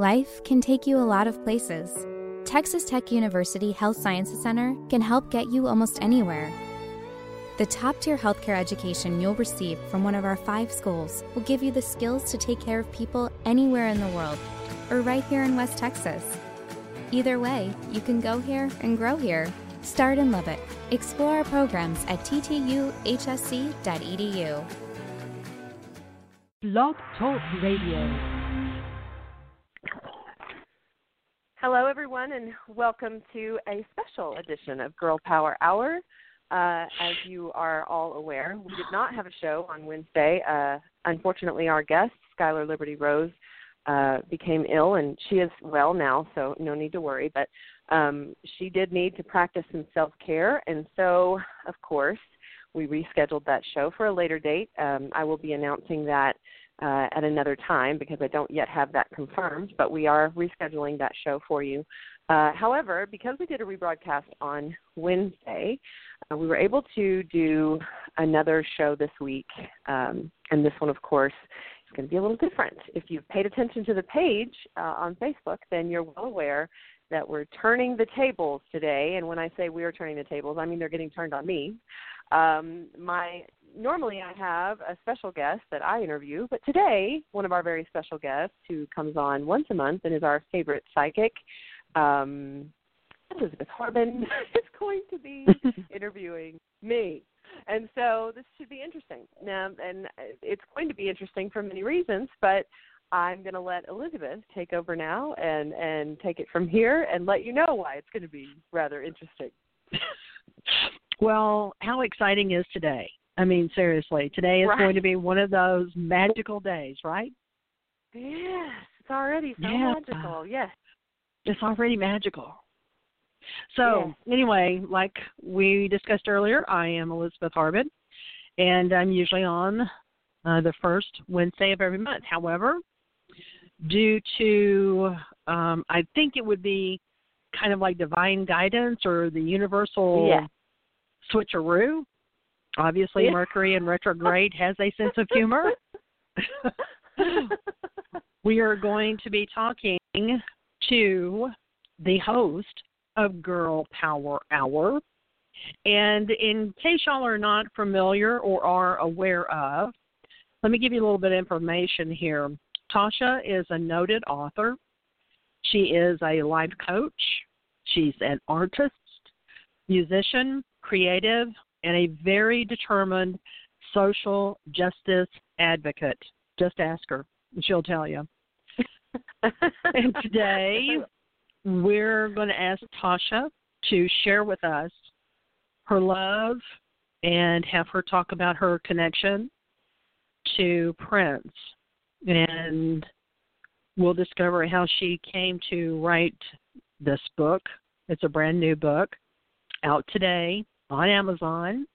Life can take you a lot of places. Texas Tech University Health Sciences Center can help get you almost anywhere. The top tier healthcare education you'll receive from one of our five schools will give you the skills to take care of people anywhere in the world or right here in West Texas. Either way, you can go here and grow here. Start in Lubbock. Explore our programs at ttuhsc.edu. Blog Talk Radio. Hello, everyone, and welcome to a special edition of Girl Power Hour. Uh, as you are all aware, we did not have a show on Wednesday. Uh, unfortunately, our guest, Skylar Liberty Rose, uh, became ill, and she is well now, so no need to worry. But um, she did need to practice some self care, and so, of course, we rescheduled that show for a later date. Um, I will be announcing that uh, at another time because I don't yet have that confirmed, but we are rescheduling that show for you. Uh, however, because we did a rebroadcast on Wednesday, uh, we were able to do another show this week, um, and this one, of course, is going to be a little different. If you've paid attention to the page uh, on Facebook, then you're well aware that we're turning the tables today. And when I say we are turning the tables, I mean they're getting turned on me. Um, my normally I have a special guest that I interview, but today one of our very special guests who comes on once a month and is our favorite psychic, um, Elizabeth Harbin, is going to be interviewing me. And so this should be interesting. Now, and it's going to be interesting for many reasons, but I'm going to let Elizabeth take over now and and take it from here and let you know why it's going to be rather interesting. well, how exciting is today? I mean, seriously, today is right. going to be one of those magical days, right? Yes, it's already so yeah. magical. Yes, it's already magical. So, anyway, like we discussed earlier, I am Elizabeth Harbin, and I'm usually on uh, the first Wednesday of every month. However, due to, um, I think it would be kind of like divine guidance or the universal yeah. switcheroo. Obviously, yeah. Mercury in retrograde has a sense of humor. we are going to be talking to the host of Girl Power Hour. And in case y'all are not familiar or are aware of, let me give you a little bit of information here. Toshia is a noted author. She is a life coach. She's an artist, musician, creative, and a very determined social justice advocate. Just ask her, and she'll tell you. and today, we're going to ask Toshia to share with us her love and have her talk about her connection to Prince. And we'll discover how she came to write this book. It's a brand new book out today on Amazon.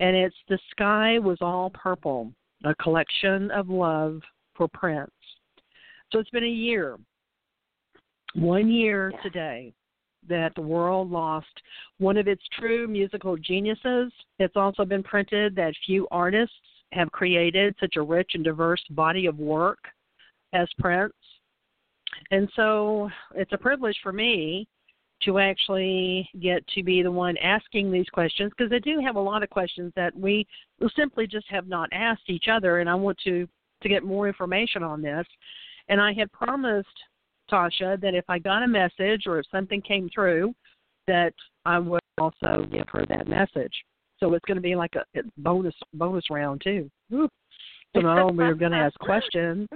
And it's The Sky Was All Purple, a collection of love for Prince. So it's been a year one year yeah. today that the world lost one of its true musical geniuses. It's also been printed that few artists have created such a rich and diverse body of work as Prince. And so it's a privilege for me to actually get to be the one asking these questions because I do have a lot of questions that we simply just have not asked each other and I want to to get more information on this. And I had promised Toshia that if I got a message or if something came through, that I would also give her that message. So it's going to be like a bonus bonus round too. So not only are going to ask questions,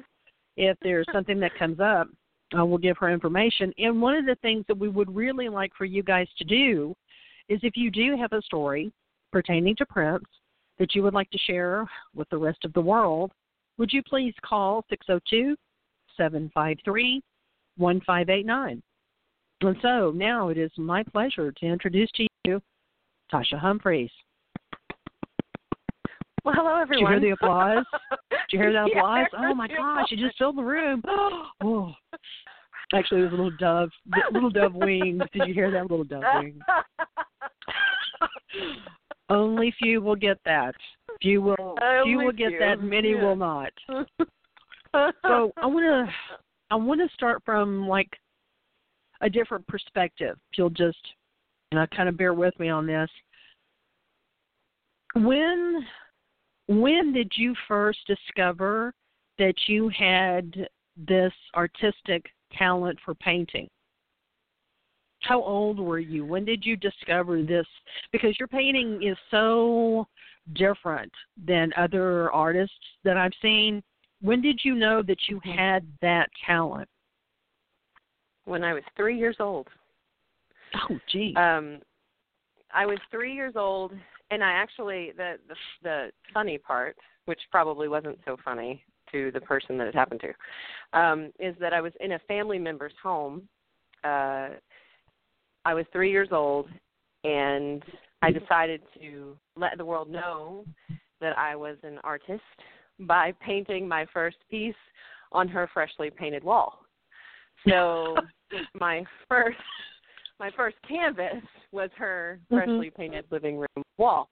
if there's something that comes up, I will give her information. And one of the things that we would really like for you guys to do is if you do have a story pertaining to Prince that you would like to share with the rest of the world, would you please call 602 753 1589. And so now it is my pleasure to introduce to you Toshia Humphries. Well, hello everyone. Did you hear the applause? Did you hear that applause? oh my gosh, you just filled the room. Oh. Actually, it was a little dove, little dove wings. Did you hear that little dove wing? Only few will get that. Few will. Only few will get few. that. Many yeah. will not. so I want to I want to start from like a different perspective. If you'll just you know, kind of bear with me on this. When when did you first discover that you had this artistic talent for painting? How old were you? When did you discover this? Because your painting is so different than other artists that I've seen. When did you know that you had that talent? When I was three years old. Oh, gee. Um, I was three years old, and I actually the the the funny part, which probably wasn't so funny to the person that it happened to, um, is that I was in a family member's home. Uh, I was three years old, and I decided to let the world know that I was an artist by painting my first piece on her freshly painted wall. So my first my first canvas was her mm-hmm. freshly painted living room wall.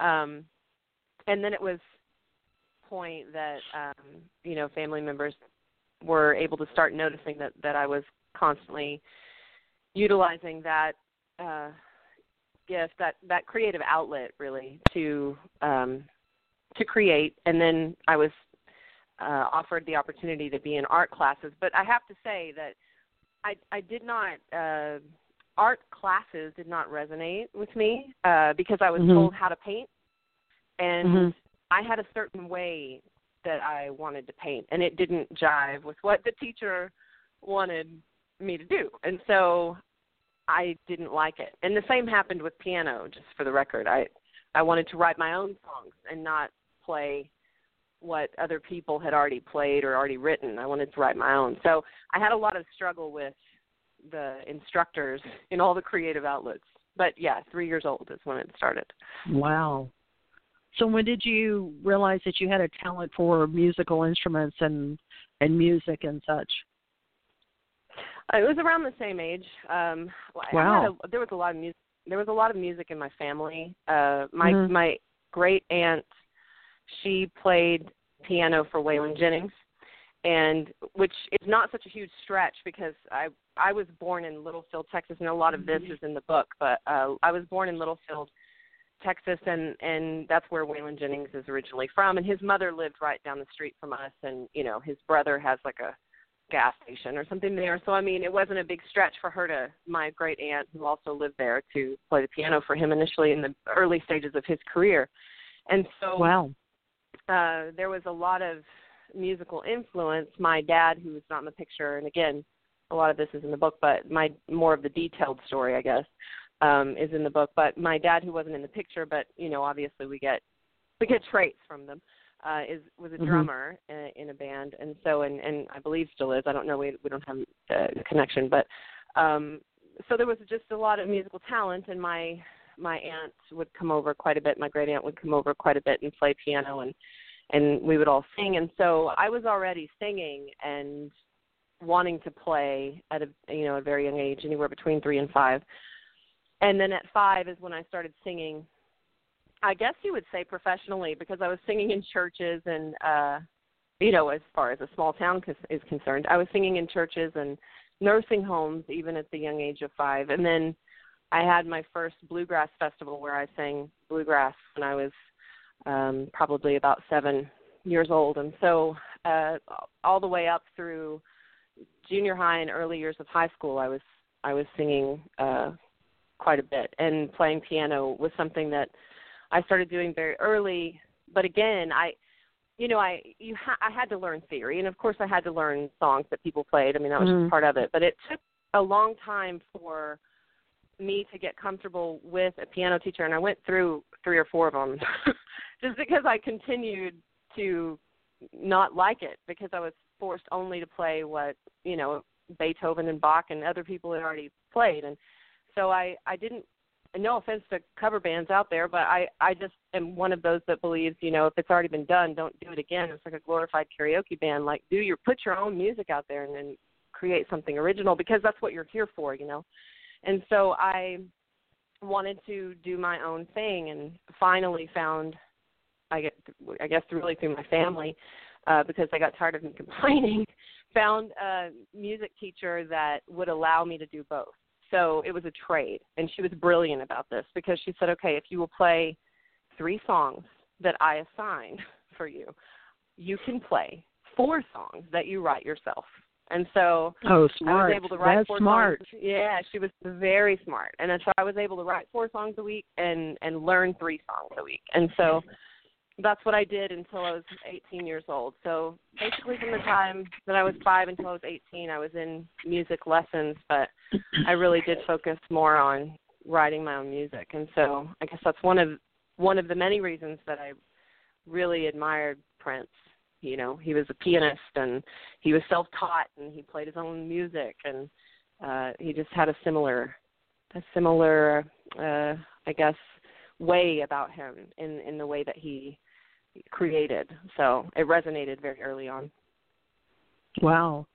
Um and then it was point that um you know family members were able to start noticing that that I was constantly utilizing that uh gift that that creative outlet really to um to create and then I was uh offered the opportunity to be in art classes but I have to say that I I did not uh art classes did not resonate with me uh because I was mm-hmm. told how to paint and mm-hmm. I had a certain way that I wanted to paint and it didn't jive with what the teacher wanted me to do. And so I didn't like it. And the same happened with piano, just for the record. I I wanted to write my own songs and not play what other people had already played or already written. I wanted to write my own. So I had a lot of struggle with the instructors in all the creative outlets. But yeah, three years old is when it started. Wow. So when did you realize that you had a talent for musical instruments and and music and such? It was around the same age. Um wow. A, there was a lot of music. There was a lot of music in my family. Uh, my mm-hmm. my great aunt, she played piano for Waylon Jennings, and which is not such a huge stretch because I I was born in Littlefield, Texas, and a lot of this mm-hmm. is in the book. But uh, I was born in Littlefield, Texas, and and that's where Waylon Jennings is originally from. And his mother lived right down the street from us, and you know his brother has like a gas station or something there. So I mean, it wasn't a big stretch for her to my great aunt who also lived there to play the piano for him initially in the early stages of his career. And so wow. Uh there was a lot of musical influence. My dad who was not in the picture and again, a lot of this is in the book, but my more of the detailed story, I guess, um is in the book, but my dad who wasn't in the picture, but you know, obviously we get we get traits from them uh, is was a mm-hmm. drummer mm-hmm. in, in a band, and so and and I believe still is. I don't know. We we don't have a connection, but um, so there was just a lot of musical talent, and my my aunt would come over quite a bit. My great aunt would come over quite a bit and play piano, and and we would all sing. And so I was already singing and wanting to play at a you know a very young age, anywhere between three and five. And then at five is when I started singing. I guess you would say professionally because I was singing in churches and uh you know as far as a small town is concerned I was singing in churches and nursing homes even at the young age of 5 and then I had my first bluegrass festival where I sang bluegrass when I was um probably about 7 years old. And so uh all the way up through junior high and early years of high school I was I was singing uh quite a bit and playing piano was something that I started doing very early. But again, I, you know, I you ha- I had to learn theory, and of course I had to learn songs that people played. I mean, that was just part of it. But it took a long time for me to get comfortable with a piano teacher, and I went through three or four of them, just because I continued to not like it because I was forced only to play what you know Beethoven and Bach and other people had already played, and so I I didn't no offense to cover bands out there, but I I just am one of those that believes you know if it's already been done, don't do it again. It's like a glorified karaoke band. Like do your put your own music out there and then create something original because that's what you're here for, you know. And so I wanted to do my own thing and finally found I get I guess really through my family uh because I got tired of me complaining found a music teacher that would allow me to do both. So it was a trade, and she was brilliant about this because she said, "Okay, if you will play three songs that I assign for you, you can play four songs that you write yourself." And so oh, smart. I was able to write That's four smart. songs. Yeah, she was very smart, and so I was able to write four songs a week and and learn three songs a week. And so that's what I did until I was 18 years old. So basically, from the time that I was five until I was 18, I was in music lessons, but I really did focus more on writing my own music. And so I guess that's one of one of the many reasons that I really admired Prince. You know, he was a pianist and he was self-taught and he played his own music and uh he just had a similar a similar uh I guess way about him in in the way that he created. So it resonated very early on. Wow,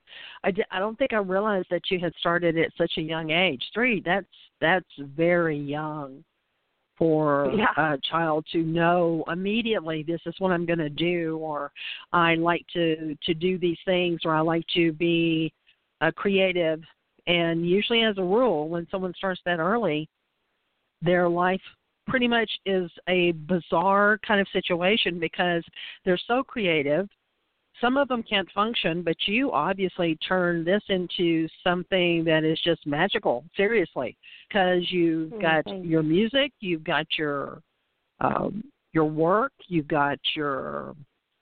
I, di- I don't think I realized that you had started at such a young age. Three, that's that's very young for Yeah. a child to know immediately this is what I'm going to do, or I like to to do these things, or I like to be uh, creative. And usually, as a rule, when someone starts that early, their life pretty much is a bizarre kind of situation because they're so creative. Some of them can't function, but you obviously turn this into something that is just magical, seriously, because you've Mm, got your music, you've got your um, your work, you've got your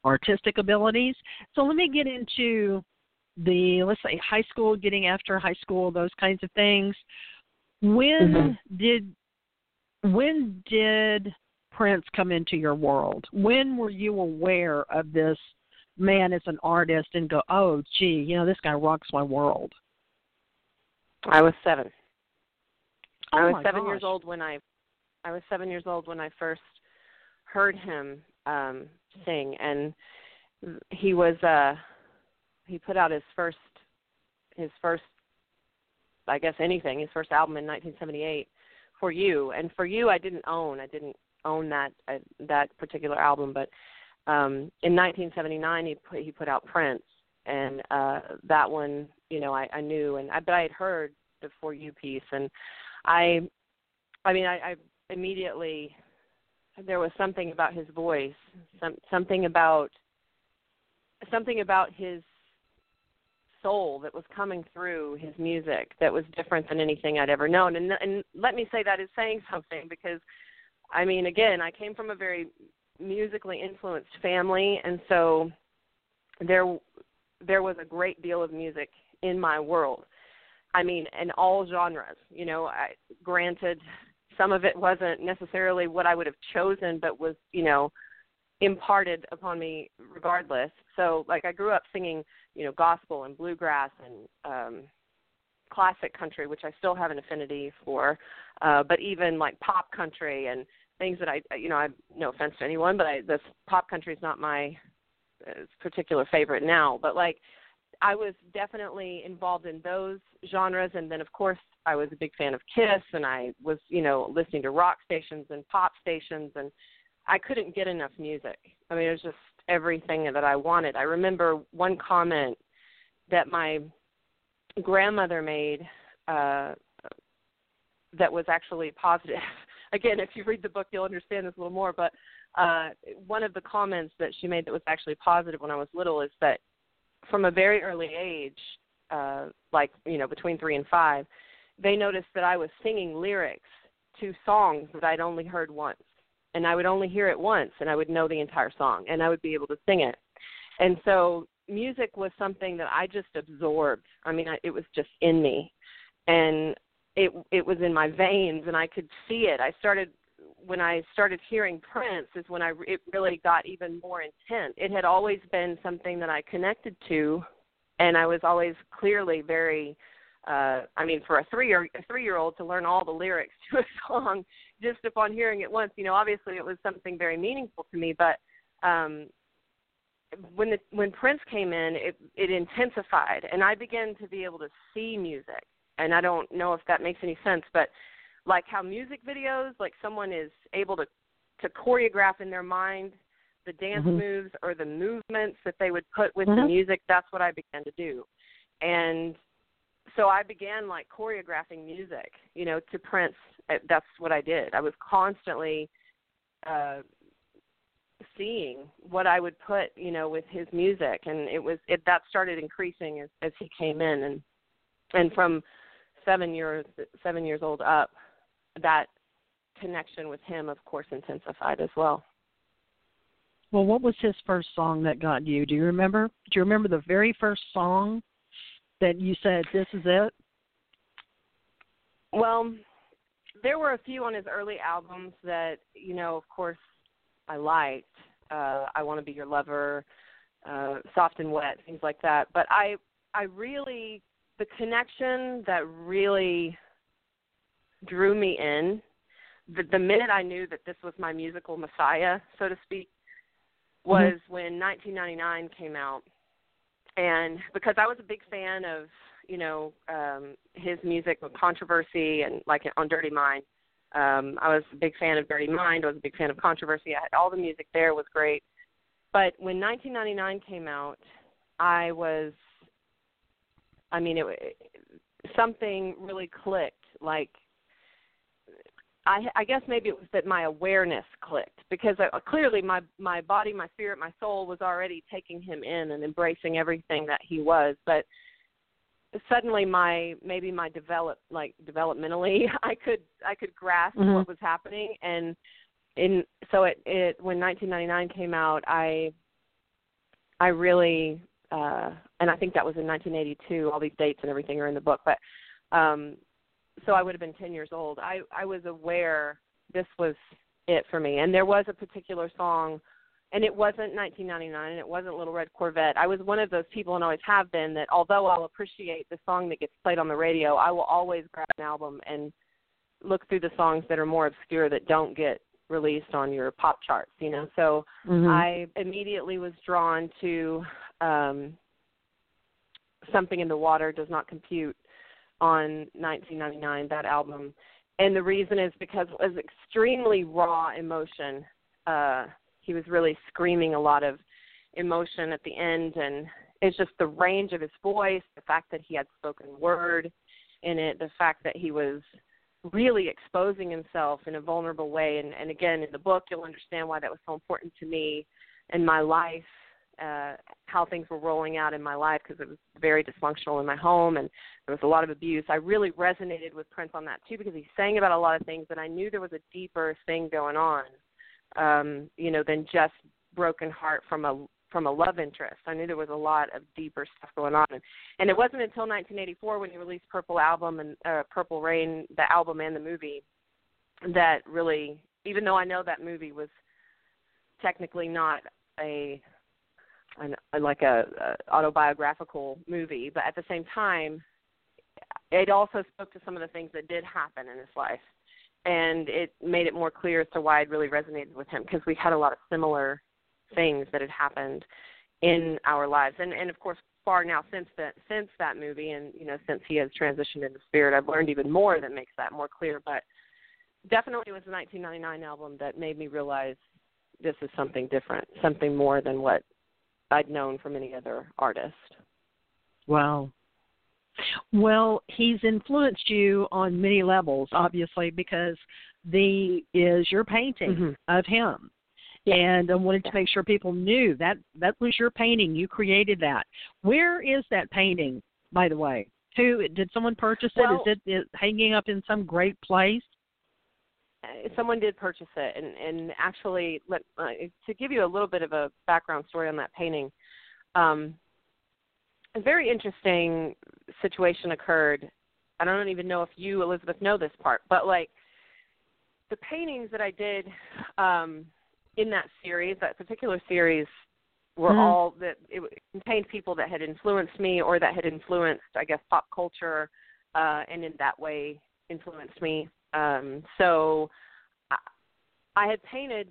artistic abilities. So let me get into the let's say high school, getting after high school, those kinds of things. When Mhm. did when did Prince come into your world? When were you aware of this man as an artist and go, oh, gee, you know, this guy rocks my world? I was 7. Oh I was my 7 years old when I I was 7 years old when I first heard him um sing and he was uh he put out his first his first I guess anything, his first album in 1978 for you. And for you I didn't own I didn't own that uh, that particular album but um in 1979 he put he put out Prince and uh that one you know I I knew and I but I had heard the for you piece and I I mean I, I immediately there was something about his voice some something about something about his soul that was coming through his music that was different than anything I'd ever known. And and let me say that is saying something because I mean again, I came from a very musically influenced family and so there there was a great deal of music in my world. I mean, in all genres, you know, I granted some of it wasn't necessarily what I would have chosen but was, you know, imparted upon me regardless. So like I grew up singing, you know, gospel and bluegrass and um classic country, which I still have an affinity for, uh but even like pop country and things that I you know, I no offense to anyone, but I this pop country is not my uh, particular favorite now, but like I was definitely involved in those genres and then of course I was a big fan of Kiss and I was, you know, listening to rock stations and pop stations and I couldn't get enough music. I mean, it was just everything that I wanted. I remember one comment that my grandmother made uh that was actually positive. Again, if you read the book, you'll understand this a little more. But uh, one of the comments that she made that was actually positive when I was little is that from a very early age, uh, like you know between three and five, they noticed that I was singing lyrics to songs that I'd only heard once, and I would only hear it once, and I would know the entire song, and I would be able to sing it. And so music was something that I just absorbed. I mean, I, it was just in me, and it it was in my veins, and I could see it. I started when I started hearing Prince is when I it really got even more intense. It had always been something that I connected to, and I was always clearly very. Uh, I mean, for a three year a three year old to learn all the lyrics to a song just upon hearing it once, you know, obviously it was something very meaningful to me. But um, when the when Prince came in, it it intensified, and I began to be able to see music. And I don't know if that makes any sense, but like how music videos, like someone is able to to choreograph in their mind the dance Mhm. moves or the movements that they would put with the Mhm. music, that's what I began to do. And so I began like choreographing music, you know, to Prince. Uh, That's what I did. I was constantly uh seeing what I would put, you know, with his music and it was it that started increasing as as he came in and and from 7 years 7 years old up that connection with him of course intensified as well. Well, what was his first song that got you? Do you remember? Do you remember the very first song that you said, "This is it"? Well, there were a few on his early albums that, you know, of course, I liked. Uh, I Want to Be Your Lover, uh, Soft and Wet, things like that. But I, I really, the connection that really drew me in, the, the minute I knew that this was my musical messiah, so to speak, was when 1999 came out. And because I was a big fan of you know um his music with controversy and like on dirty mind um i was a big fan of dirty mind i was a big fan of controversy i had all the music there was great. But when 1999 came out i was i mean it something really clicked like I, I guess maybe it was that my awareness clicked because I, clearly my my body, my spirit, my soul was already taking him in and embracing everything that he was. But suddenly my maybe my develop like developmentally I could I could grasp Mhm. what was happening and in so it it when 1999 came out I I really uh and I think that was in 1982 all these dates and everything are in the book but um so I would have been 10 years old I I was aware this was it for me and there was a particular song and it wasn't 1999 and it wasn't Little Red Corvette. I was one of those people and always have been that although I'll appreciate the song that gets played on the radio, I will always grab an album and look through the songs that are more obscure that don't get released on your pop charts, you know. So Mhm. I immediately was drawn to um Something in the Water Does Not Compute on 1999 that album. And the reason is because it was extremely raw emotion. Uh he was really screaming a lot of emotion at the end and it's just the range of his voice, the fact that he had spoken word in it, the fact that he was really exposing himself in a vulnerable way and, and again in the book you'll understand why that was so important to me in my life uh how things were rolling out in my life because it was very dysfunctional in my home and there was a lot of abuse. I really resonated with prince on that too because he sang about a lot of things and i knew there was a deeper thing going on um you know than just broken heart from a from a love interest. I knew there was a lot of deeper stuff going on. And, and it wasn't until 1984 when he released purple album and uh purple rain the album and the movie that really even though i know that movie was technically not a an, like a, a autobiographical movie but at the same time it also spoke to some of the things that did happen in his life and it made it more clear as to why it really resonated with him because we had a lot of similar things that had happened in our lives. And and of course far now since that since that movie and you know since he has transitioned into spirit i've learned even more that makes that more clear but definitely it was the 1999 album that made me realize this is something different something more than what i'd known from any other artist Wow. Well, he's influenced you on many levels, obviously, because the is your painting Mhm. of him. Yeah. And I wanted to make sure people knew that that was your painting. You created that. Where is that painting, by the way? Who did someone purchase it? Is it? Well- is it is hanging up in some great place? Uh, someone did purchase it. And and actually let uh, to give you a little bit of a background story on that painting um a very interesting situation occurred. I don't even know if you elizabeth know this part but like the paintings that i did um in that series that particular series were Mhm. all that it contained people that had influenced me or that had influenced i guess pop culture uh and in that way influenced me um so I, I had painted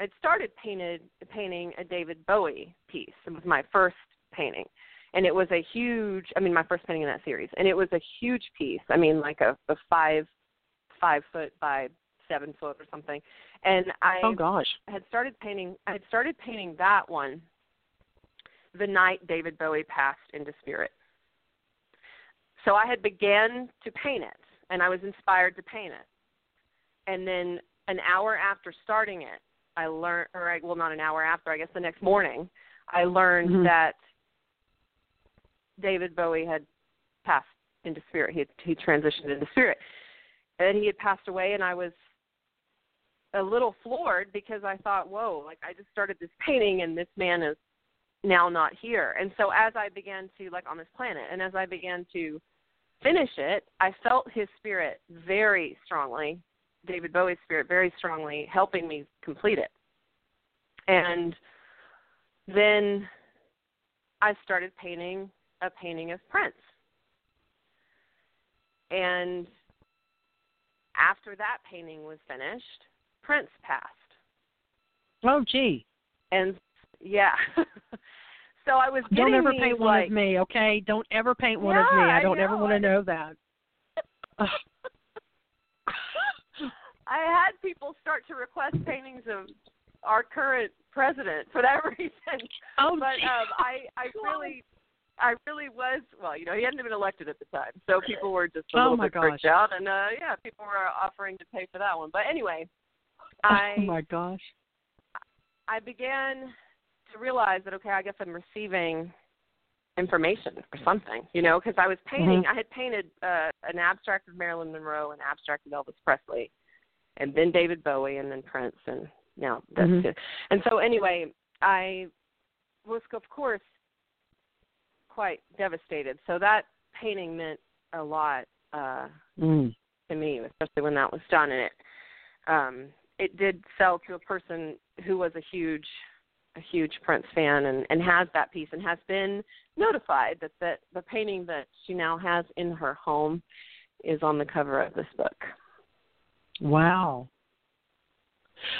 I'd started painted painting a David Bowie piece. It was my first painting. And it was a huge I mean my first painting in that series. And it was a huge piece. I mean like a, a five five foot by seven foot or something. And I oh gosh, had started painting. I had started painting that one the night David Bowie passed into spirit. So I had began to paint it, and I was inspired to paint it. And then an hour after starting it, I learned, or I, well, not an hour after, I guess the next morning, I learned mm-hmm. that David Bowie had passed into spirit. He had, he transitioned into spirit, and he had passed away. And I was a little floored because I thought, whoa, like I just started this painting, and this man is now not here. And so as I began to like on this planet, and as I began to finish it, I felt his spirit very strongly, David Bowie's spirit very strongly helping me complete it. And then I started painting a painting of Prince. And after that painting was finished, Prince passed. Oh, gee. And yeah. so I was Don't ever these, paint one like, of me, okay? Don't ever paint one yeah, of me. I don't I ever want to know that. I had people start to request paintings of our current president for that reason. Oh, but um, I I really I really was well, you know, he hadn't been elected at the time, so people were just a oh little my bit gosh. freaked out, and uh yeah, people were offering to pay for that one. But anyway, I oh my gosh, I began to realize that okay, I guess I'm receiving information or something, you know, because I was painting. Mm-hmm. I had painted uh, an abstract of Marilyn Monroe, an abstract of Elvis Presley, and then David Bowie, and then Prince, and now that's mm-hmm. it. And so anyway, I was of course quite devastated. So that painting meant a lot uh, mm. to me, especially when that was done, and it um, it did sell to a person who was a huge a huge Prince fan and, and has that piece and has been notified that, that the painting that she now has in her home is on the cover of this book. Wow.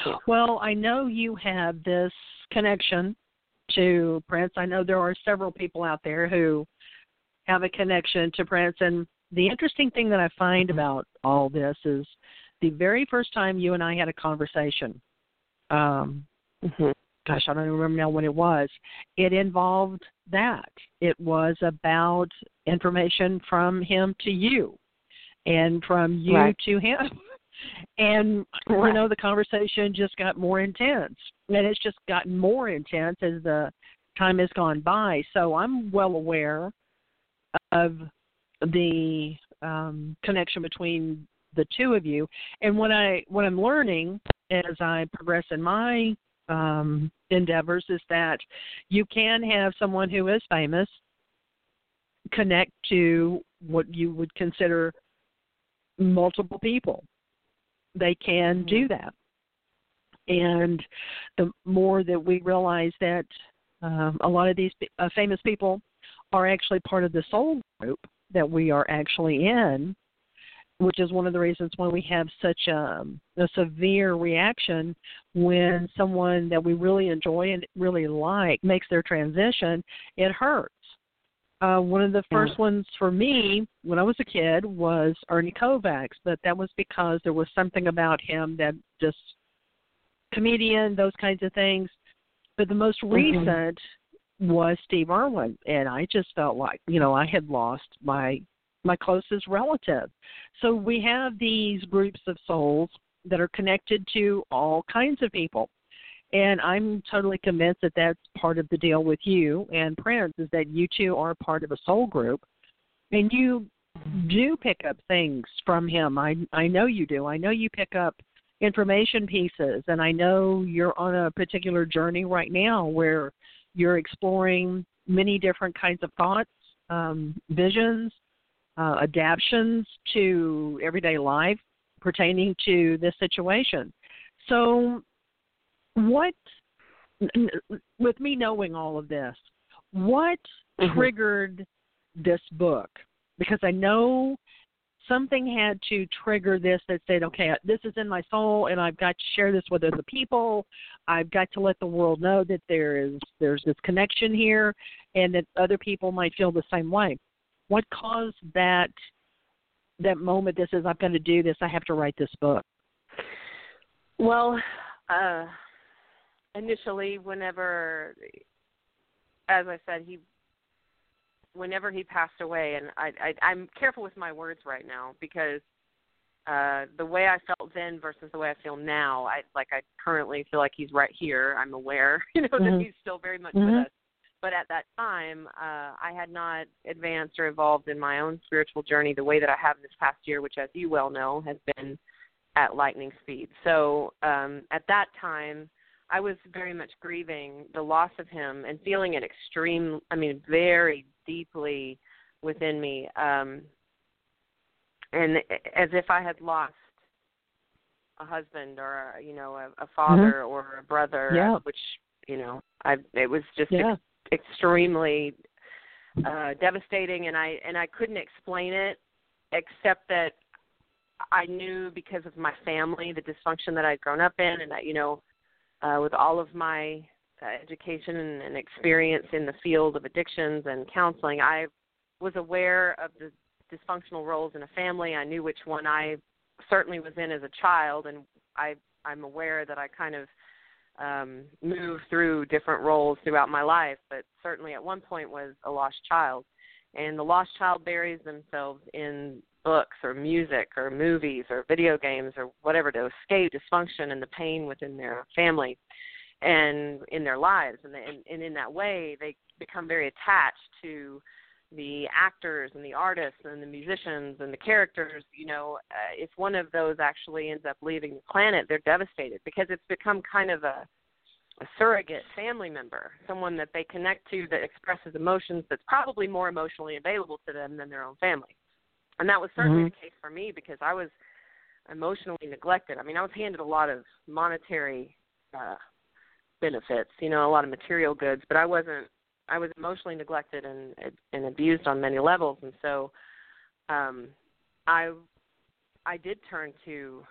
Yeah. Well, I know you have this connection to Prince. I know there are several people out there who have a connection to Prince. And the interesting thing that I find about all this is the very first time you and I had a conversation, um, mm-hmm. Gosh, I don't even remember now when it was, it involved that. It was about information from him to you and from you right. to him. And right. you know the conversation just got more intense, and it's just gotten more intense as the time has gone by. So I'm well aware of the um, connection between the two of you. And what I what I'm learning as I progress in my um, endeavors is that you can have someone who is famous connect to what you would consider multiple people they can do Mm-hmm. that. And the more that we realize that um, a lot of these uh, famous people are actually part of the soul group that we are actually in, which is one of the reasons why we have such a, a severe reaction when someone that we really enjoy and really like makes their transition. It hurts. Uh, one of the first yeah. ones for me when I was a kid was Ernie Kovacs, but that was because there was something about him that just comedian, those kinds of things. But the most mm-hmm. recent was Steve Irwin, and I just felt like you know I had lost my my closest relative. So we have these groups of souls that are connected to all kinds of people. And I'm totally convinced that that's part of the deal with you and Prince is that you two are part of a soul group, and you do pick up things from him. I I know you do. I know you pick up information pieces, and I know you're on a particular journey right now where you're exploring many different kinds of thoughts, um, visions, uh, adaptations to everyday life pertaining to this situation. So what with me knowing all of this what mm-hmm. triggered this book because i know something had to trigger this that said okay this is in my soul and i've got to share this with other people i've got to let the world know that there is there's this connection here and that other people might feel the same way what caused that that moment this is i'm going to do this i have to write this book Well, uh, initially, whenever, as I said, he, whenever he passed away, and I, I I'm careful with my words right now because uh the way I felt then versus the way I feel now, I like I currently feel like he's right here. I'm aware, you know, mm-hmm. that he's still very much mm-hmm. with us. But at that time, uh I had not advanced or evolved in my own spiritual journey the way that I have this past year, which as you well know has been at lightning speed. So um, at that time, I was very much grieving the loss of him and feeling it extreme. I mean, very deeply within me, um, and as if I had lost a husband or a, you know a, a father mm-hmm. or a brother, yeah. which you know I it was just yeah. Ex- extremely uh devastating and I and I couldn't explain it except that I knew because of my family, the dysfunction that I'd grown up in, and that you know, uh, with all of my uh, education and, and experience in the field of addictions and counseling, I was aware of the dysfunctional roles in a family. I knew which one I certainly was in as a child, and I I'm aware that I kind of um moved through different roles throughout my life, but certainly at one point was a lost child. And the lost child buries themselves in books or music or movies or video games or whatever to escape dysfunction and the pain within their family and in their lives and, they, and, and in that way they become very attached to the actors and the artists and the musicians and the characters you know uh, if one of those actually ends up leaving the planet they're devastated because it's become kind of a a surrogate family member, someone that they connect to that expresses emotions that's probably more emotionally available to them than their own family. And that was certainly mm-hmm. the case for me because I was emotionally neglected. I mean, I was handed a lot of monetary uh benefits, you know, a lot of material goods, but I wasn't I was emotionally neglected and and abused on many levels and so um I I did turn to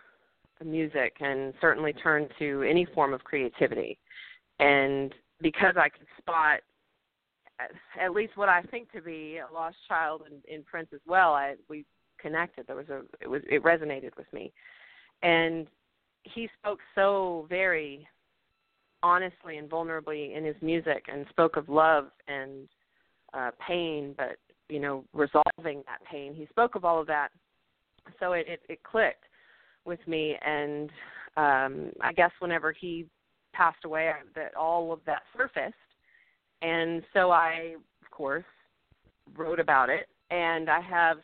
music and certainly turn to any form of creativity. And because I could spot at least what I think to be a lost child in, in Prince as well. I we connected. There was a it was it resonated with me, and he spoke so very honestly and vulnerably in his music, and spoke of love and uh, pain, but you know resolving that pain. He spoke of all of that, so it it, it clicked with me, and um, I guess whenever he passed away, that all of that surfaced and so I, of course, wrote about it. And I have,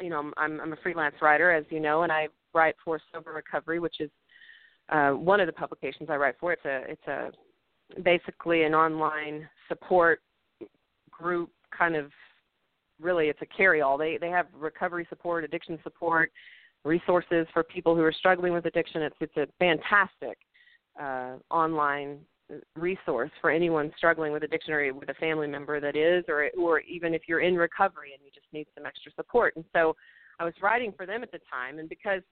you know, I'm, I'm a freelance writer, as you know, and I write for Sober Recovery, which is uh, one of the publications I write for. It's a, it's a basically an online support group, kind of. Really, it's a carry-all. They they have recovery support, addiction support, resources for people who are struggling with addiction. It's it's a fantastic uh, online resource for anyone struggling with addiction or with a family member that is or or even if you're in recovery and you just need some extra support and so i was writing for them at the time and because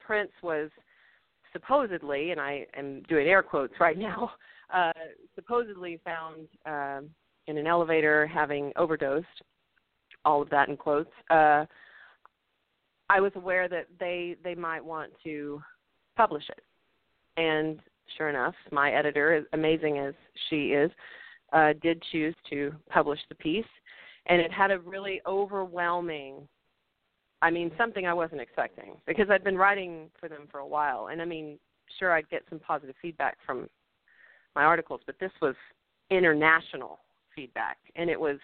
prince was supposedly and i am doing air quotes right now uh supposedly found um in an elevator having overdosed all of that in quotes uh i was aware that they they might want to publish it and sure enough, my editor, as amazing as she is, uh, did choose to publish the piece, and it had a really overwhelming. I mean, something I wasn't expecting because I'd been writing for them for a while, and I mean, sure, I'd get some positive feedback from my articles, but this was international feedback, and it was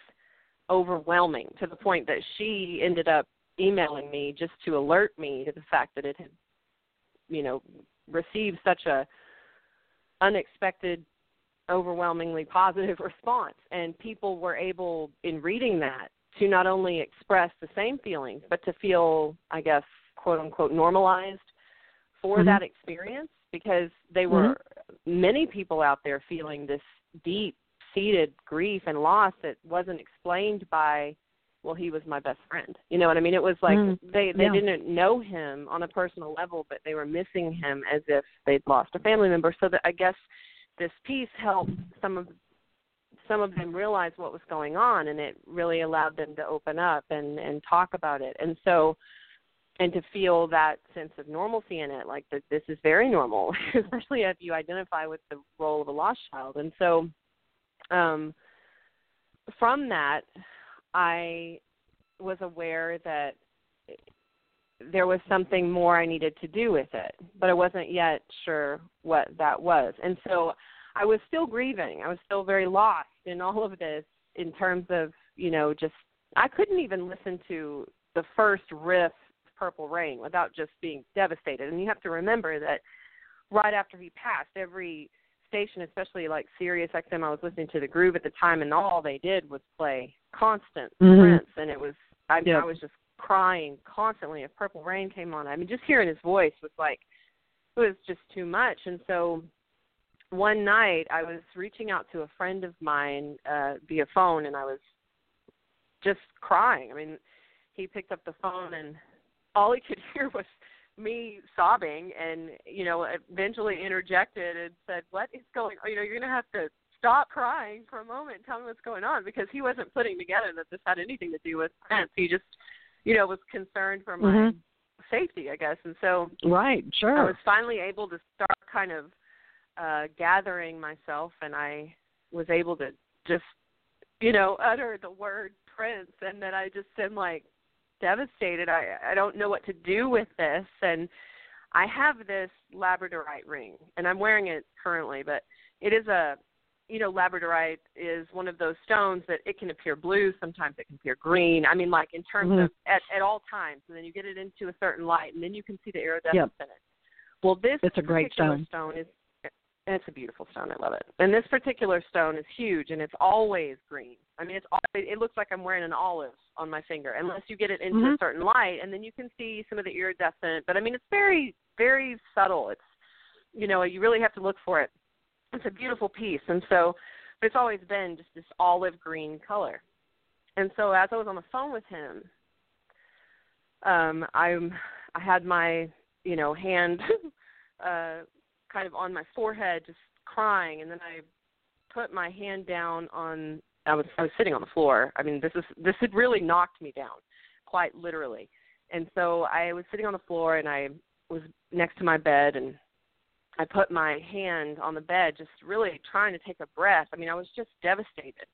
overwhelming to the point that she ended up emailing me just to alert me to the fact that it had, you know, received such a unexpected overwhelmingly positive response and people were able in reading that to not only express the same feelings but to feel i guess quote unquote normalized for mm-hmm. that experience because they were mm-hmm. many people out there feeling this deep seated grief and loss that wasn't explained by well he was my best friend you know what i mean it was like mm, they they yeah. didn't know him on a personal level but they were missing him as if they'd lost a family member so that i guess this piece helped some of some of them realized what was going on and it really allowed them to open up and and talk about it and so and to feel that sense of normalcy in it, like that this is very normal, especially if you identify with the role of a lost child. And so, um, from that, I was aware that there was something more I needed to do with it, but I wasn't yet sure what that was. And so I was still grieving. I was still very lost in all of this in terms of, you know, just I couldn't even listen to the first riff of Purple Rain without just being devastated. And you have to remember that right after he passed, every station, especially like Sirius XM, I was listening to the Groove at the time, and all they did was play constant mm-hmm. Prince, and it was I, yep. I was just crying constantly if Purple Rain came on. I mean, just hearing his voice was like it was just too much. And so one night I was reaching out to a friend of mine uh via phone and I was just crying. I mean, he picked up the phone and all he could hear was me sobbing and you know eventually interjected and said what is going on? You know you're going to have to stop crying for a moment. And tell me what's going on because he wasn't putting together that this had anything to do with Prince he just you know was concerned for my mm-hmm. safety i guess. And so right sure. i was finally able to start kind of uh gathering myself and i was able to just you know utter the word prince and then i just am like devastated i i don't know what to do with this and i have this labradorite ring and i'm wearing it currently but it is a you know, labradorite is one of those stones that it can appear blue, sometimes it can appear green. I mean, like in terms mm-hmm. of at, at all times, and then you get it into a certain light, and then you can see the iridescence yep. in it. Well, this it's a great stone. stone is, and it's a beautiful stone. I love it. And this particular stone is huge, and it's always green. I mean, it's always, it looks like I'm wearing an olive on my finger, unless you get it into mm-hmm. a certain light, and then you can see some of the iridescent. But I mean, it's very, very subtle. It's, you know, you really have to look for it. It's a beautiful piece, and so but it's always been just this olive green color. And so as I was on the phone with him, um, I'm I had my you know hand uh, kind of on my forehead, just crying, and then I put my hand down on. I was I was sitting on the floor. I mean, this is this had really knocked me down, quite literally. And so I was sitting on the floor, and I was next to my bed, and I put my hand on the bed, just really trying to take a breath. I mean, I was just devastated.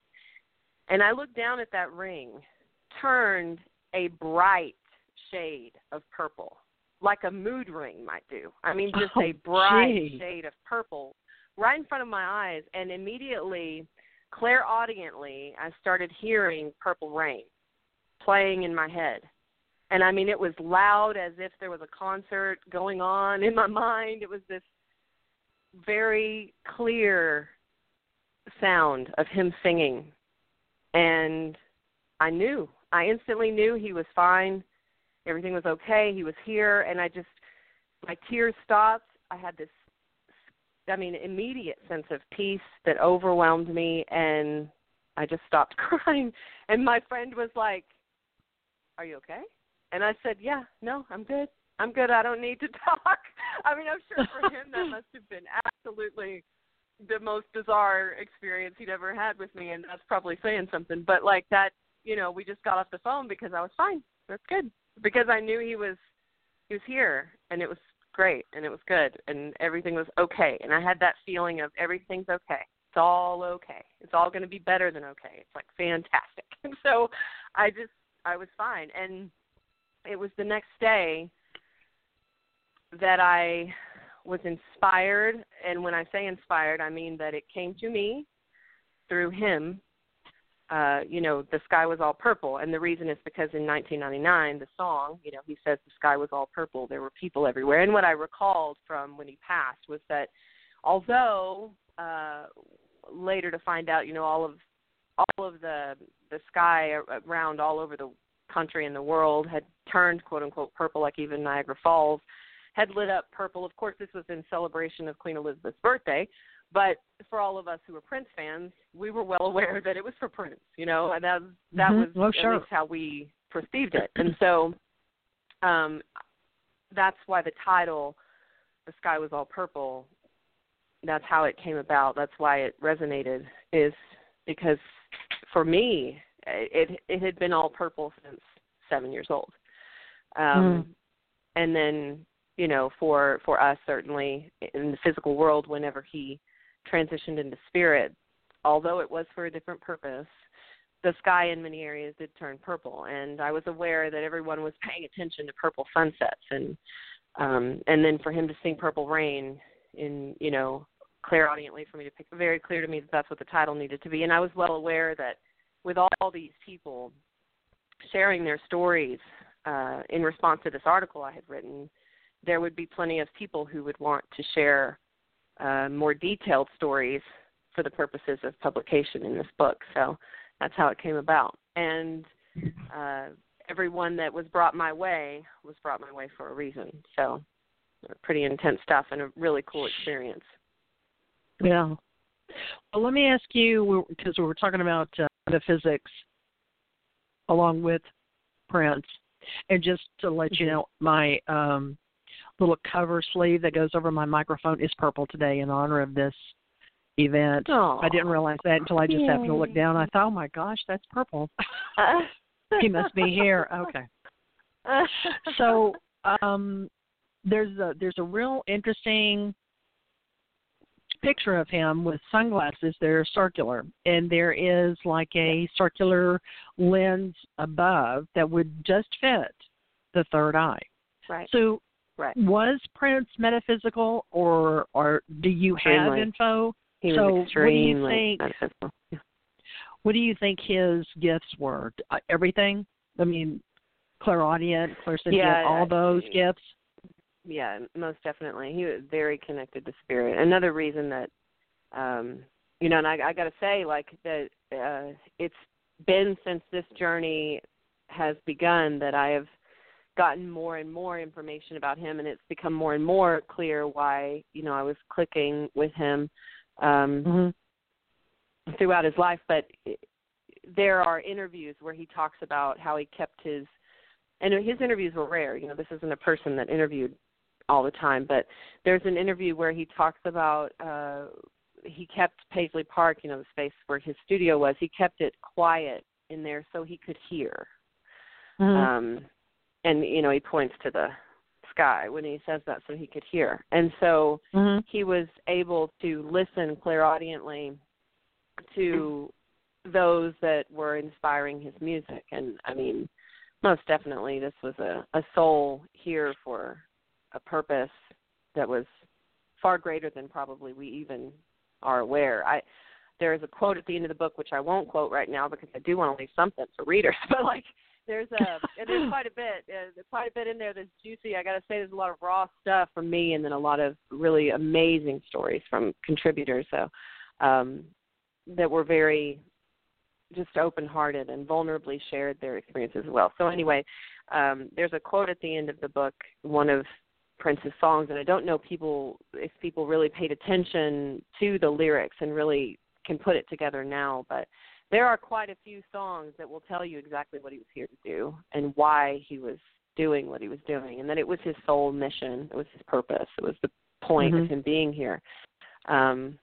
And I looked down at that ring, turned a bright shade of purple, like a mood ring might do. I mean, just oh, a bright gee. shade of purple right in front of my eyes. And immediately, clairaudiently, I started hearing Purple Rain playing in my head. And I mean, it was loud as if there was a concert going on in my mind. It was this very clear sound of him singing. And I knew. I instantly knew he was fine. Everything was okay. He was here. And I just, my tears stopped. I had this, I mean, immediate sense of peace that overwhelmed me. And I just stopped crying. And my friend was like, Are you okay? And I said, Yeah, no, I'm good. I'm good. I don't need to talk. I mean, I'm sure for him that must have been absolutely the most bizarre experience he'd ever had with me, and that's probably saying something. But like that, you know, we just got off the phone because I was fine. That's good because I knew he was he was here, and it was great, and it was good, and everything was okay, and I had that feeling of everything's okay. It's all okay. It's all going to be better than okay. It's like fantastic. And so I just I was fine, and it was the next day that I was inspired, and when I say inspired, I mean that it came to me through him. Uh, you know, the sky was all purple, and the reason is because in 1999, the song, you know, he says the sky was all purple. There were people everywhere, and what I recalled from when he passed was that although uh, later to find out, you know, all of all of the the sky around all over the country and the world had turned quote unquote purple, like even Niagara Falls had lit up purple. Of course, this was in celebration of Queen Elizabeth's birthday, but for all of us who were Prince fans, we were well aware that it was for Prince, you know, and that that mm-hmm. was oh, sure. at least how we perceived it. And so um that's why the title The Sky Was All Purple that's how it came about. That's why it resonated is because for me it it had been all purple since 7 years old. Um mm and then you know for for us certainly in the physical world whenever he transitioned into spirit although it was for a different purpose the sky in many areas did turn purple. And i was aware that everyone was paying attention to purple sunsets and um and then for him to sing purple rain in you know clairaudiently for me to pick very clear to me that that's what the title needed to be. And i was well aware that with all these people sharing their stories uh, in response to this article I had written, there would be plenty of people who would want to share uh, more detailed stories for the purposes of publication in this book. So that's how it came about. And uh, everyone that was brought my way was brought my way for a reason. So pretty intense stuff and a really cool experience. Yeah. Well, let me ask you because we were talking about uh, metaphysics along with Prince. And just to let you mm-hmm. know, my um, little cover sleeve that goes over my microphone is purple today in honor of this event. Aww. I didn't realize that until I just Yay. happened to look down. I thought, oh my gosh, that's purple. he must be here. Okay. so um, there's a there's a real interesting picture of him with sunglasses They're circular, and there is like a circular lens above that would just fit the third eye. Right. So, right. was Prince metaphysical, or or do you have extremely. info? He so, was extremely what do you think? metaphysical. What do you think his gifts were? Uh, everything. I mean, clairaudient, clairsentient, yeah, all those gifts yeah, most definitely. He was very connected to spirit. Another reason that um you know, and I I got to say like that uh it's been since this journey has begun that I have gotten more and more information about him and it's become more and more clear why, you know, I was clicking with him um mm-hmm. throughout his life, but there are interviews where he talks about how he kept his and his interviews were rare. You know, this isn't a person that interviewed all the time, but there's an interview where he talks about uh he kept Paisley Park, you know, the space where his studio was, he kept it quiet in there so he could hear. Mm-hmm. Um and you know, he points to the sky when he says that so he could hear. And so mm-hmm. he was able to listen clairaudiently to those that were inspiring his music and I mean most definitely this was a, a soul here for a purpose that was far greater than probably we even are aware. I there is a quote at the end of the book which I won't quote right now because I do want to leave something for readers. But like there's a there's quite a bit there's quite a bit in there that's juicy. I got to say there's a lot of raw stuff from me and then a lot of really amazing stories from contributors. So um, that were very just open hearted and vulnerably shared their experiences as well. So anyway, um, there's a quote at the end of the book, one of Prince's songs, and I don't know people if people really paid attention to the lyrics and really can put it together now, but there are quite a few songs that will tell you exactly what he was here to do and why he was doing what he was doing, and that it was his sole mission, it was his purpose, it was the point mm-hmm. of him being here. Um,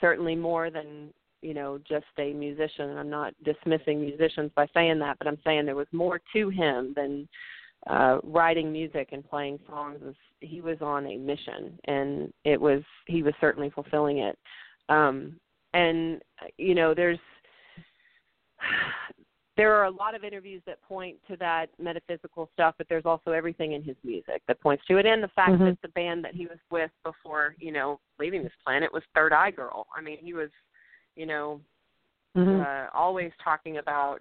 certainly more than you know just a musician. and I'm not dismissing musicians by saying that, but I'm saying there was more to him than uh writing music and playing songs he was on a mission and it was he was certainly fulfilling it um and you know there's there are a lot of interviews that point to that metaphysical stuff but there's also everything in his music that points to it and the fact mm-hmm. that the band that he was with before you know leaving this planet was third eye girl i mean he was you know mm-hmm. uh always talking about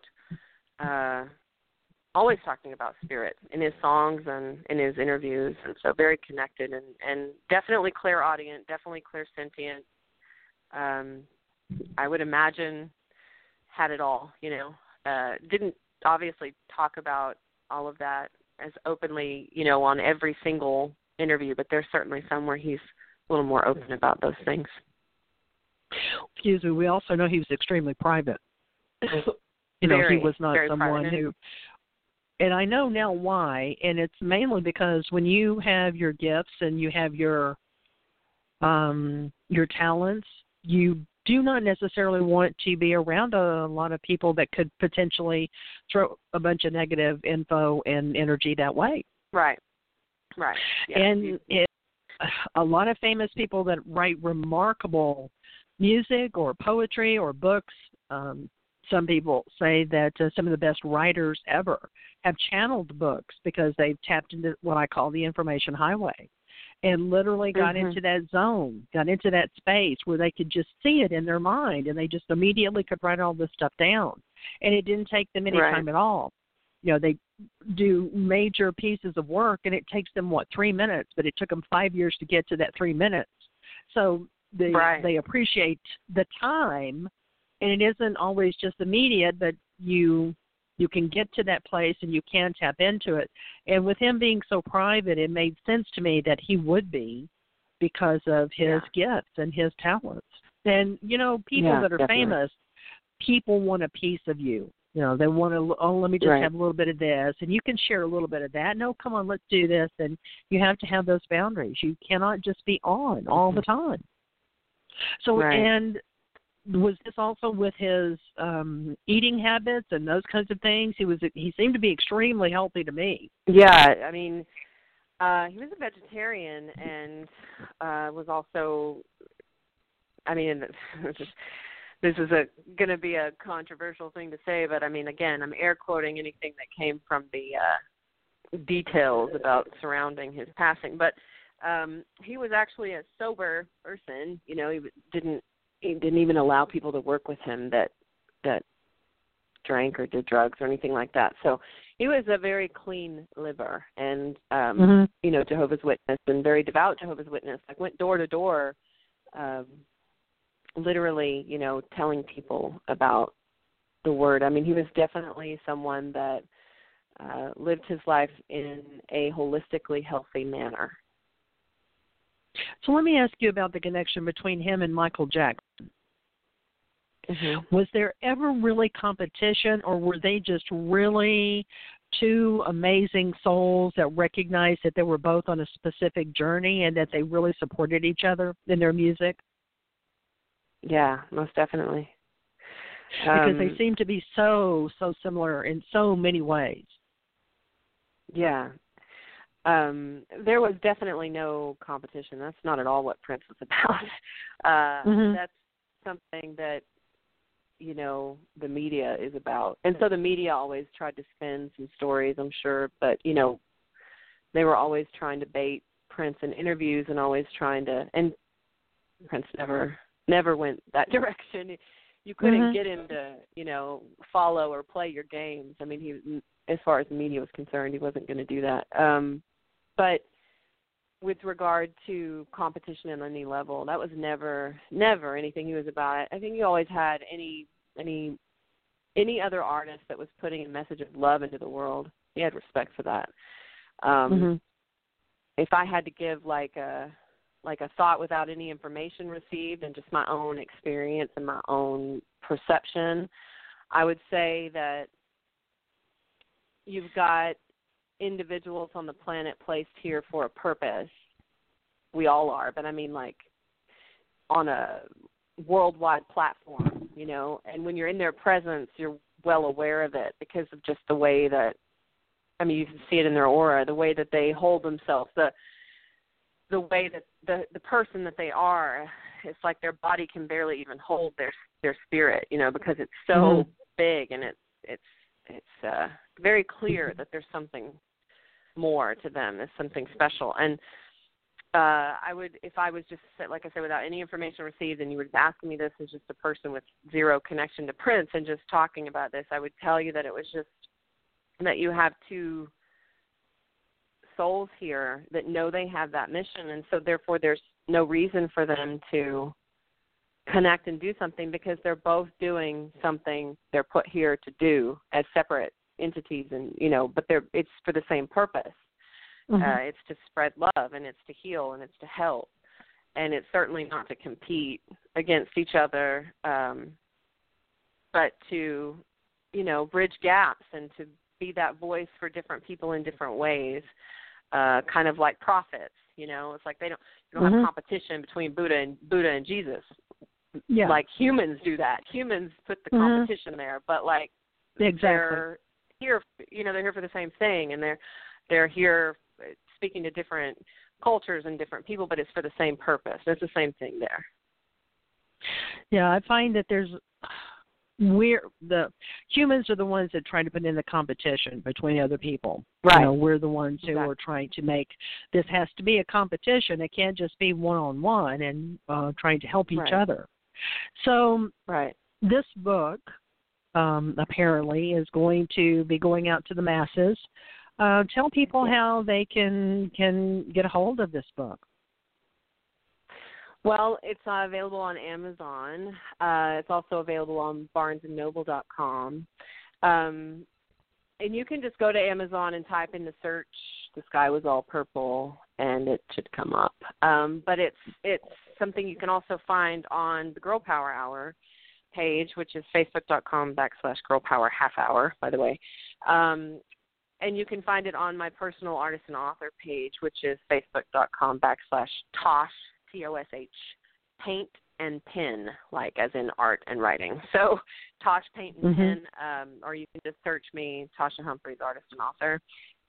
uh always talking about spirit in his songs and in his interviews and so very connected and and definitely clairaudient definitely clairsentient um i would imagine had it all you know? Uh didn't obviously talk about all of that as openly you know on every single interview but there's certainly some where he's a little more open about those things. Excuse me we also know he was extremely private. You know very, he was not someone private. who and I know now why, and it's mainly because when you have your gifts and you have your um your talents, you do not necessarily want to be around a lot of people that could potentially throw a bunch of negative info and energy that way. Right. Right. Yeah. And it, a lot of famous people that write remarkable music or poetry or books. Um, some people say that uh, some of the best writers ever have channeled books because they've tapped into what I call the information highway and literally got mm-hmm. into that zone, got into that space where they could just see it in their mind and they just immediately could write all this stuff down. And it didn't take them any right. time at all. You know, they do major pieces of work and it takes them what, three minutes, but it took them five years to get to that three minutes. So they right. they appreciate the time and it isn't always just immediate, but you you can get to that place and you can tap into it. And with him being so private, it made sense to me that he would be because of his yeah. gifts and his talents. And you know, people yeah, that are definitely. famous, people want a piece of you. You know, they want to. Oh, let me just right. have a little bit of this, and you can share a little bit of that. No, come on, let's do this, and you have to have those boundaries. You cannot just be on all the mm-hmm. time. So, right. and was this also with his um eating habits and those kinds of things? He was he seemed to be extremely healthy to me. Yeah i mean uh he was a vegetarian and uh was also i mean this is a going to be a controversial thing to say but i mean again i'm air quoting anything that came from the uh details about surrounding his passing but um he was actually a sober person you know he didn't he didn't even allow people to work with him that that drank or did drugs or anything like that. So he was a very clean liver and um mm-hmm. you know, Jehovah's Witness and very devout Jehovah's Witness. Like went door to door um literally, you know, telling people about the word. I mean, he was definitely someone that uh lived his life in a holistically healthy manner. So let me ask you about the connection between him and Michael Jackson. Mm-hmm. Was there ever really competition, or were they just really two amazing souls that recognized that they were both on a specific journey and that they really supported each other in their music? Yeah, most definitely. Because um, they seem to be so so similar in so many ways. Yeah, um there was definitely no competition. That's not at all what prince was about. Uh mm-hmm. that's something that you know the media is about. And so the media always tried to spin some stories i'm sure but you know they were always trying to bait prince in interviews and always trying to and prince never never went that direction. You couldn't mm-hmm. get him to you know follow or play your games. I mean he as far as the media was concerned he wasn't going to do that. Um but with regard to competition at any level, that was never never anything he was about. I think he always had any any any other artist that was putting a message of love into the world. He had respect for that. Um mm-hmm. if I had to give like a like a thought without any information received and just my own experience and my own perception, I would say that you've got individuals on the planet placed here for a purpose. We all are, but I mean like on a worldwide platform, you know, and when you're in their presence, you're well aware of it because of just the way that I mean, you can see it in their aura, the way that they hold themselves, the the way that the the person that they are, it's like their body can barely even hold their their spirit, you know, because it's so mm-hmm. big and it's it's it's uh very clear that there's something more to them. as something special. And uh I would if I was just like I said without any information received and you were just asking me this as just a person with zero connection to Prince and just talking about this, I would tell you that it was just that you have two souls here that know they have that mission and so therefore there's no reason for them to connect and do something because they're both doing something they're put here to do as separate entities and you know but they're it's for the same purpose mm-hmm. uh it's to spread love and it's to heal and it's to help and it's certainly not to compete against each other um but to you know bridge gaps and to be that voice for different people in different ways uh kind of like prophets you know it's like they don't you don't mm-hmm. have competition between buddha and buddha and jesus yeah. like humans do that humans put the mm-hmm. competition there but like exactly they're here you know they're here for the same thing and they're they're here speaking to different cultures and different people, but it's for the same purpose. It's the same thing there. Yeah, I find that there's we're the humans are the ones that try to put in the competition between other people. Right. You know, we're the ones who exactly. are trying to make this has to be a competition. It can't just be one on one and uh trying to help each Right. other. So Right. this book um apparently is going to be going out to the masses. Uh tell people how they can can get a hold of this book. Well, it's uh, available on Amazon. Uh, it's also available on BarnesandNoble.com. Um, and you can just go to Amazon and type in the search "The Sky Was All Purple" and it should come up. Um, but it's it's something you can also find on the Girl Power Hour page, which is facebook.com backslash Girl Power Half Hour, by the way. Um, and you can find it on my personal artist and author page, which is facebook.com backslash Tosh T O S H paint and pen, like as in art and writing. So Tosh Paint and Mhm. Pen, um, or you can just search me, Toshia Humphries, artist and author,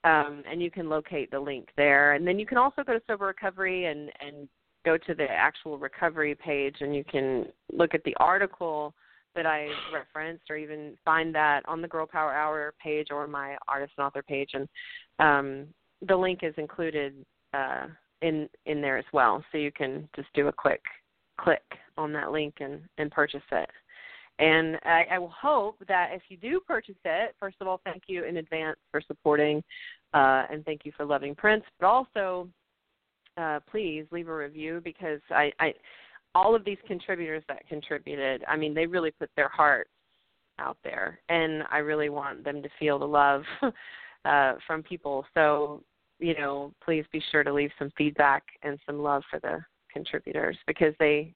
um, and you can locate the link there. And then you can also go to Sober Recovery and and go to the actual recovery page, and you can look at the article that I referenced, or even find that on the Girl Power Hour page or my artist and author page. And um, the link is included uh, in in there as well, so you can just do a quick click on that link and and purchase it. And I, I will hope that if you do purchase it, first of all, thank you in advance for supporting, uh, and thank you for loving Prince. But also, uh, please leave a review because I, I, all of these contributors that contributed, I mean, they really put their heart out there, and I really want them to feel the love uh, from people. So, you know, please be sure to leave some feedback and some love for the contributors because they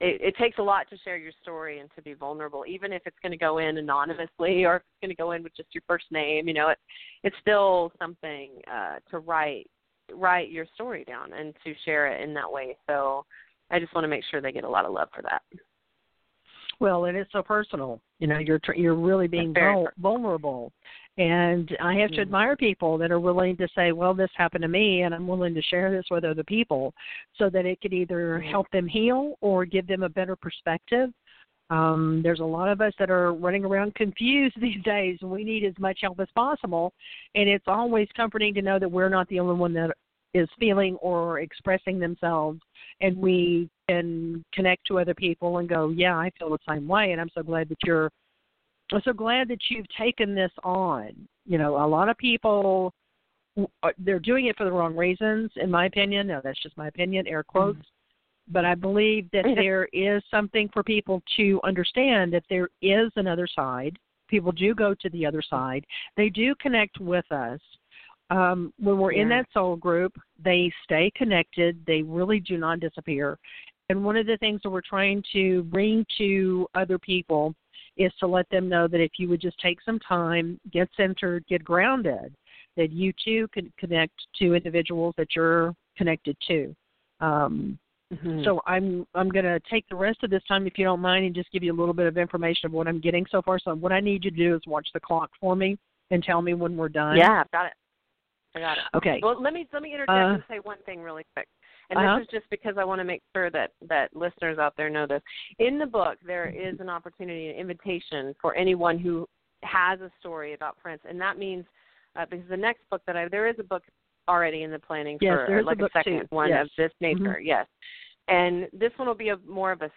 it, it takes a lot to share your story and to be vulnerable, even if it's going to go in anonymously or if it's going to go in with just your first name. You know, it, it's still something uh, to write write your story down and to share it in that way. So I just want to make sure they get a lot of love for that. Well, and it's so personal. You know, you're tr- you're really being vul- vulnerable, and I have to Mhm. admire people that are willing to say, "Well, this happened to me, and I'm willing to share this with other people," so that it could either Mhm. help them heal or give them a better perspective. Um, there's a lot of us that are running around confused these days, and we need as much help as possible. And it's always comforting to know that we're not the only one that is feeling or expressing themselves and we can connect to other people and go, yeah, I feel the same way, and I'm so glad that you're. I'm so glad that you've taken this on. You know, a lot of people uh, they're doing it for the wrong reasons, in my opinion. No, that's just my opinion, air quotes. But I believe that there is something for people to understand that there is another side. People do go to the other side. They do connect with us um, when we're in that soul group, they stay connected. They really do not disappear. And one of the things that we're trying to bring to other people is to let them know that if you would just take some time, get centered, get grounded, that you too can connect to individuals that you're connected to. Um, Mhm. so I'm I'm going to take the rest of this time, if you don't mind, and just give you a little bit of information of what I'm getting so far. So what I need you to do is watch the clock for me and tell me when we're done. yeah, I've got it. I got it. Okay. Well, let me let me interject Uh, and say one thing really quick. And uh-huh. this is just because I want to make sure that that listeners out there know this. In the book, there is an opportunity, an invitation for anyone who has a story about Prince, and that means uh, because the next book that I there is a book already in the planning Yes, for like a book second too. one Yes. of this nature. Mhm. Yes, and this one will be a more of a,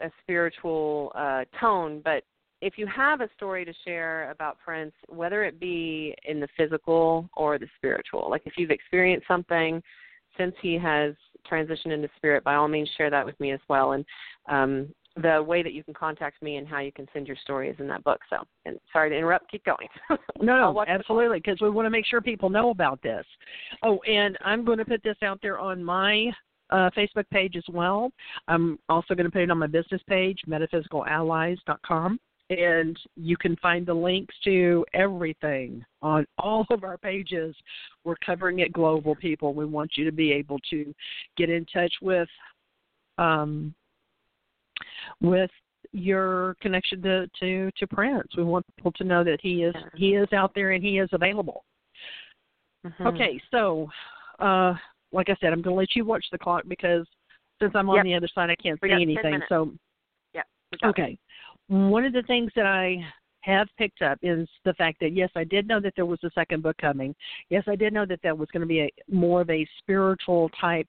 a spiritual uh, tone, but if you have a story to share about Prince, whether it be in the physical or the spiritual, like if you've experienced something since he has transitioned into spirit, by all means share that with me as well. And um, the way that you can contact me and how you can send your story is in that book. So, and sorry to interrupt. Keep going. No, no, absolutely, because we want to make sure people know about this. Oh, and I'm going to put this out there on my uh, Facebook page as well. I'm also going to put it on my business page, metaphysicalallies.com, and you can find the links to everything on all of our pages. We're covering it global, people. We want you to be able to get in touch with um, with your connection to, to to Prince. We want people to know that he is Yeah. he is out there and he is available. Mhm. Okay, so uh, like I said, I'm going to let you watch the clock because since I'm on yep. the other side, I can't we see anything. So, yep. Okay. One of the things that I have picked up is the fact that yes, I did know that there was a second book coming. Yes, I did know that that was going to be a more of a spiritual type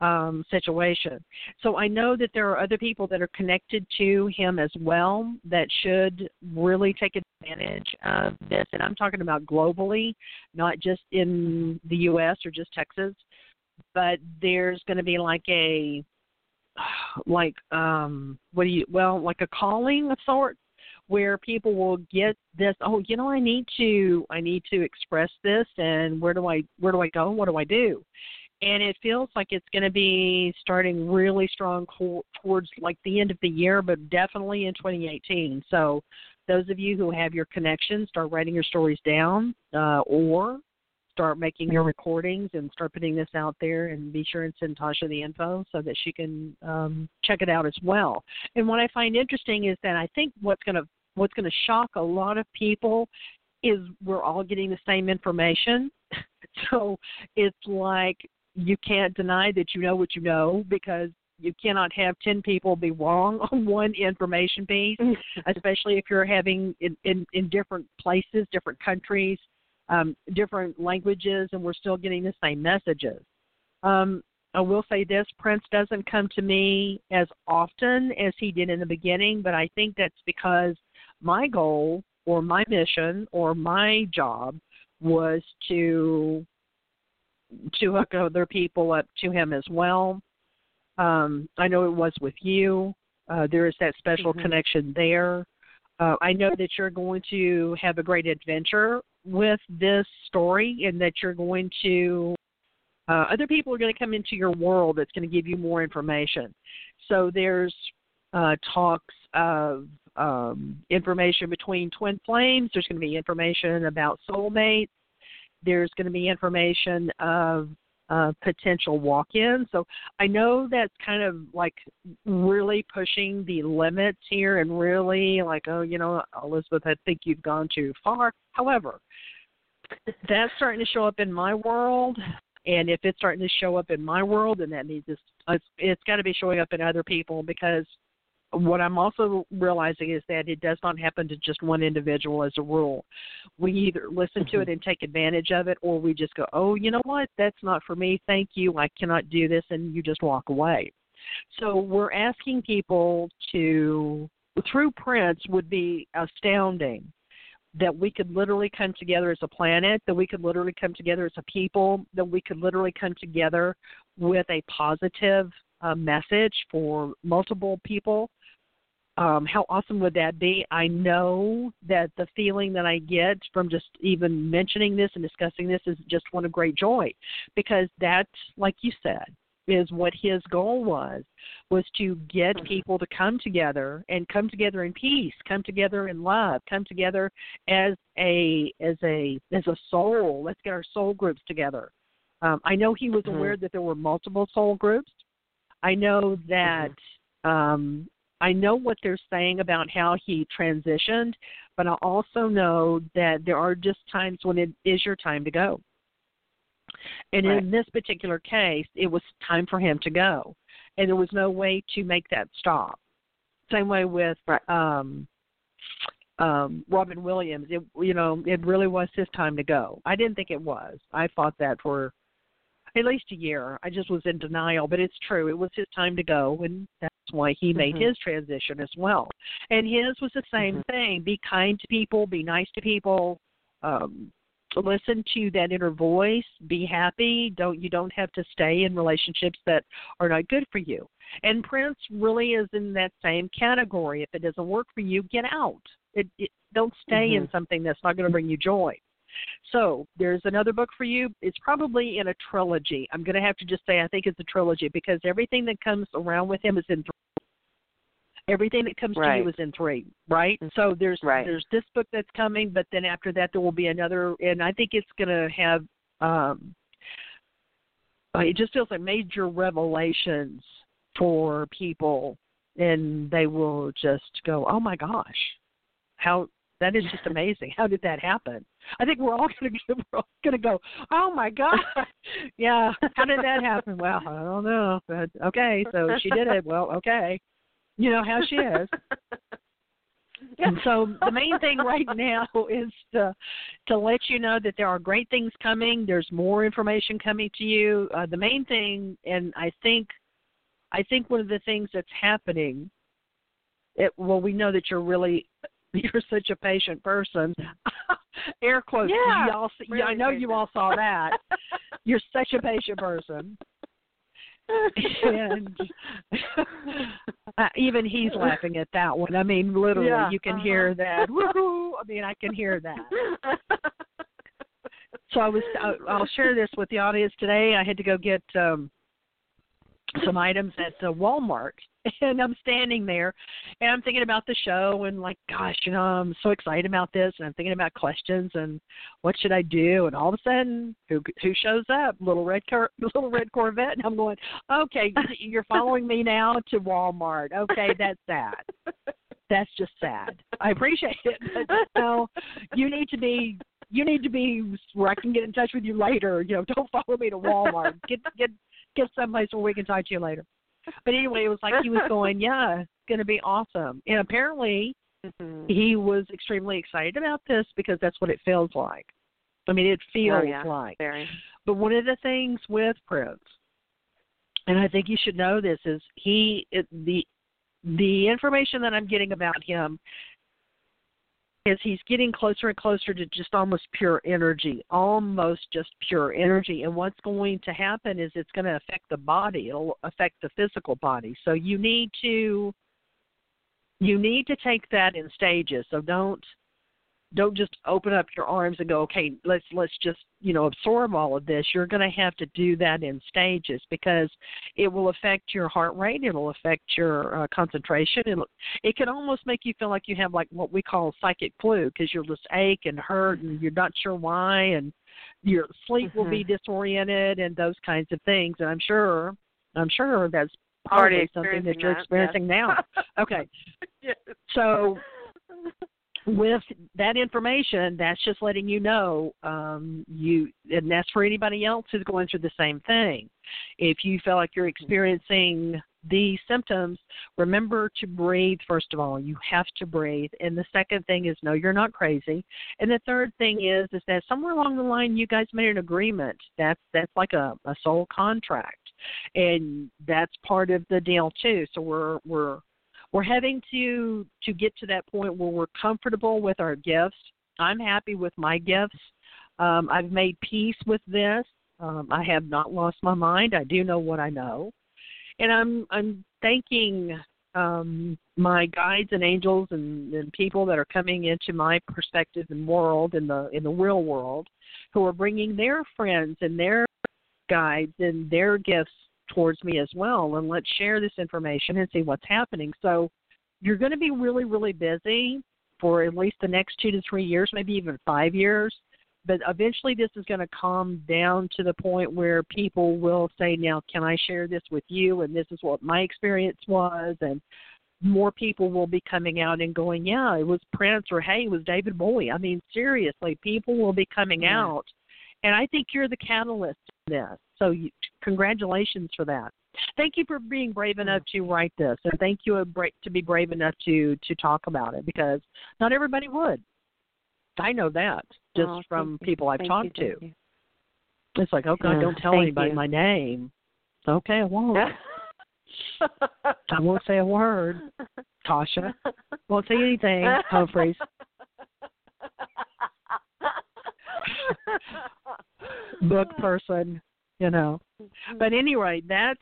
um, situation. So I know that there are other people that are connected to him as well that should really take advantage of this. And I'm talking about globally, not just in the U.S. or just Texas, but there's going to be like a like um what do you well like a calling of sorts where people will get this oh you know i need to i need to express this and where do i where do i go what do i do and it feels like it's going to be starting really strong co- towards like the end of the year but definitely in 2018 so those of you who have your connections start writing your stories down uh, or start making your recordings and start putting this out there and be sure and send Toshia the info so that she can um, check it out as well. And what I find interesting is that I think what's going to what's going to shock a lot of people is we're all getting the same information. so it's like you can't deny that you know what you know because you cannot have 10 people be wrong on one information piece, especially if you're having in, in, in different places, different countries, um, different languages, and we're still getting the same messages. Um, I will say this Prince doesn't come to me as often as he did in the beginning, but I think that's because my goal or my mission or my job was to to hook other people up to him as well. Um, I know it was with you. Uh, there is that special mm-hmm. connection there. Uh, I know that you're going to have a great adventure with this story, and that you're going to uh, other people are going to come into your world that's going to give you more information. So there's uh, talks of um, information between twin flames. There's going to be information about soulmates. There's going to be information of uh, potential walk-ins. So I know that's kind of like really pushing the limits here, and really like, oh, you know, Elizabeth, I think you've gone too far. However, that's starting to show up in my world. And if it's starting to show up in my world, then that means it's it's, it's got to be showing up in other people because what I'm also realizing is that it does not happen to just one individual as a rule. We either listen to it Mm-hmm. and take advantage of it, or we just go, oh, you know what, that's not for me. Thank you. I cannot do this, and you just walk away. So we're asking people to, through Prince, would be astounding that we could literally come together as a planet, that we could literally come together as a people, that we could literally come together with a positive uh, message for multiple people um, how awesome would that be? I know that the feeling that I get from just even mentioning this and discussing this is just one of great joy, because that, like you said, is what his goal was was to get Mm-hmm. people to come together and come together in peace come together in love come together as a as a as a soul let's get our soul groups together um, i know he was Mhm. aware that there were multiple soul groups i know that um, I know what they're saying about how he transitioned, but I also know that there are just times when it is your time to go. And Right. in this particular case, it was time for him to go, and there was no way to make that stop. Same way with Right. um, um, Robin Williams. It you know it really was his time to go. I didn't think it was. I fought that for at least a year. I just was in denial, but it's true. It was his time to go, and why he made Mhm. his transition as well. And his was the same Mhm. thing: be kind to people, be nice to people, um, listen to that inner voice, be happy. Don't you don't have to stay in relationships that are not good for you. And Prince really is in that same category. If it doesn't work for you, get out. It, it don't stay in Mhm. something that's not going to bring you joy. So there's another book for you. It's probably in a trilogy. I'm going to have to just say I think it's a trilogy because everything that comes around with him is in three. Everything that comes to you is in three, right? So there's Right. there's this book that's coming, but then after that there will be another, and I think it's going to have. um uh, It just feels like major revelations for people, and they will just go, "Oh my gosh, how that is just amazing. How did that happen? I think we're all going to we're all going to go, "Oh my god." yeah, how did that happen? Well, I don't know. But okay, so she did it. Well, okay. You know how she is. And so the main thing right now is to to let you know that there are great things coming. There's more information coming to you. Uh, the main thing, and I think, I think one of the things that's happening. It, well, we know that you're really you're such a patient person. Air quotes. Yeah, you all, really I know patient. you all saw that. You're such a patient person. and uh, even he's laughing at that one. I mean, literally, Yeah, you can uh-huh. hear that. Woohoo! I mean, I can hear that. So I was. I- I'll share this with the audience today. I had to go get um some items at uh, Walmart, and I'm standing there, and I'm thinking about the show, and like, gosh, you know, I'm so excited about this, and I'm thinking about questions, and what should I do? And all of a sudden, who who shows up? Little red car, little red Corvette, and I'm going, okay, you're following me now to Walmart. Okay, that's sad. That's just sad. I appreciate it, but you know, you need to be you need to be where I can get in touch with you later. You know, don't follow me to Walmart. Get get get someplace where we can talk to you later. But anyway, it was like he was going, yeah, it's going to be awesome. And apparently, Mhm. he was extremely excited about this because that's what it feels like. I mean, it feels Oh, yeah. like. Very. But one of the things with Prince, and I think you should know this, is he it, the the information that I'm getting about him is he's getting closer and closer to just almost pure energy, almost just pure energy. And what's going to happen is it's going to affect the body. It'll affect the physical body. So you need to you need to take that in stages. So don't don't just open up your arms and go, okay, let's let's just you know absorb all of this. You're going to have to do that in stages because it will affect your heart rate. It'll affect your uh, concentration. It'll, it can almost make you feel like you have like what we call psychic flu because you'll just ache and hurt and you're not sure why and your sleep will be disoriented and those kinds of things. And I'm sure I'm sure that's Already probably something that you're that, experiencing now. Okay, yes. so with that information, that's just letting you know um, you, and that's for anybody else who's going through the same thing. If you feel like you're experiencing these symptoms, remember to breathe. First of all, you have to breathe, and the second thing is know you're not crazy. And the third thing is is that somewhere along the line you guys made an agreement. That's that's like a, a soul contract, and that's part of the deal too. So we're we're we're having to to get to that point where we're comfortable with our gifts. I'm happy with my gifts. Um, I've made peace with this. Um, I have not lost my mind. I do know what I know, and I'm I'm thanking um, my guides and angels and, and people that are coming into my perspective and world in the in the real world, who are bringing their friends and their guides and their gifts towards me as well and let's share this information and see what's happening. So you're going to be really really busy for at least the next two to three years maybe even five years. But eventually this is going to calm down to the point where people will say now can i share this with you? And this is what my experience was and more people will be coming out and going yeah it was prince or hey it was david bowie. I mean seriously people will be coming Yeah. out and i think you're the catalyst in this so you, congratulations for that. Thank you for being brave enough to write this, and thank you uh, to be brave enough to to talk about it because not everybody would. I know that just Oh, from you. people I've Thank talked you, to. It's like, oh God, Yeah, don't tell anybody my name. Okay, I won't. I won't say a word. Toshia won't say anything. Humphries. Book person, you know. But anyway, that's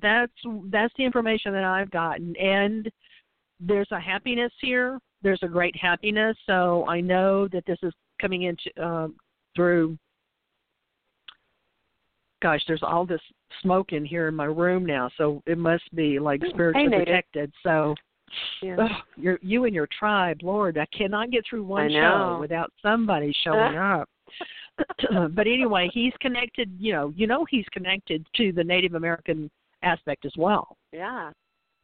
that's that's the information that I've gotten, and there's a happiness here. There's a great happiness. So I know that this is coming into um, through. Gosh, there's all this smoke in here in my room now, so it must be like spiritually Native. protected. So Yeah. Ugh, you're, you and your tribe, Lord, I cannot get through one show without somebody showing up. but anyway, he's connected. You know, you know he's connected to the Native American aspect as well. Yeah.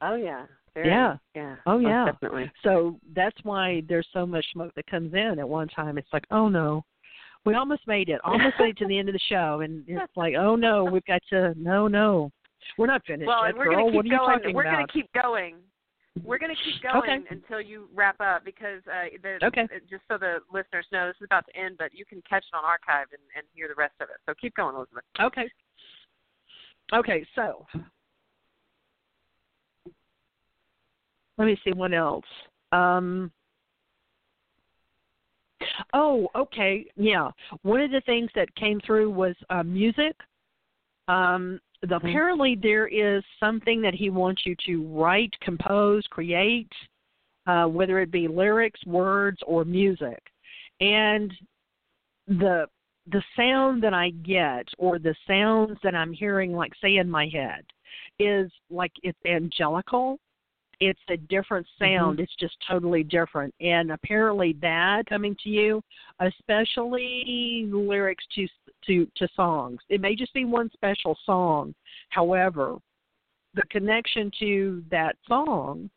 Oh yeah. very, Yeah. yeah. Oh, most yeah. definitely. So that's why there's so much smoke that comes in at one time. It's like, oh no, we almost made it, almost made it to the end of the show, and it's like, oh no, we've got to, no, no, we're not finished Well, yet, and we're girl. gonna what keep are you going. talking We're gonna keep going. We're gonna keep going Okay. until you wrap up because uh, the, Okay. just so the listeners know, this is about to end, but you can catch it on archive and, and hear the rest of it. So keep going, Elizabeth. Okay. Okay, so let me see what else. Um Oh, okay. Yeah. One of the things that came through was uh music. Um apparently there is something that he wants you to write, compose, create, uh whether it be lyrics, words or music. And the the sound that I get or the sounds that I'm hearing, like say in my head, is like it's angelical. It's a different mm-hmm. sound. It's just totally different. And apparently that coming to you, especially lyrics to to to songs. It may just be one special song. However, the connection to that song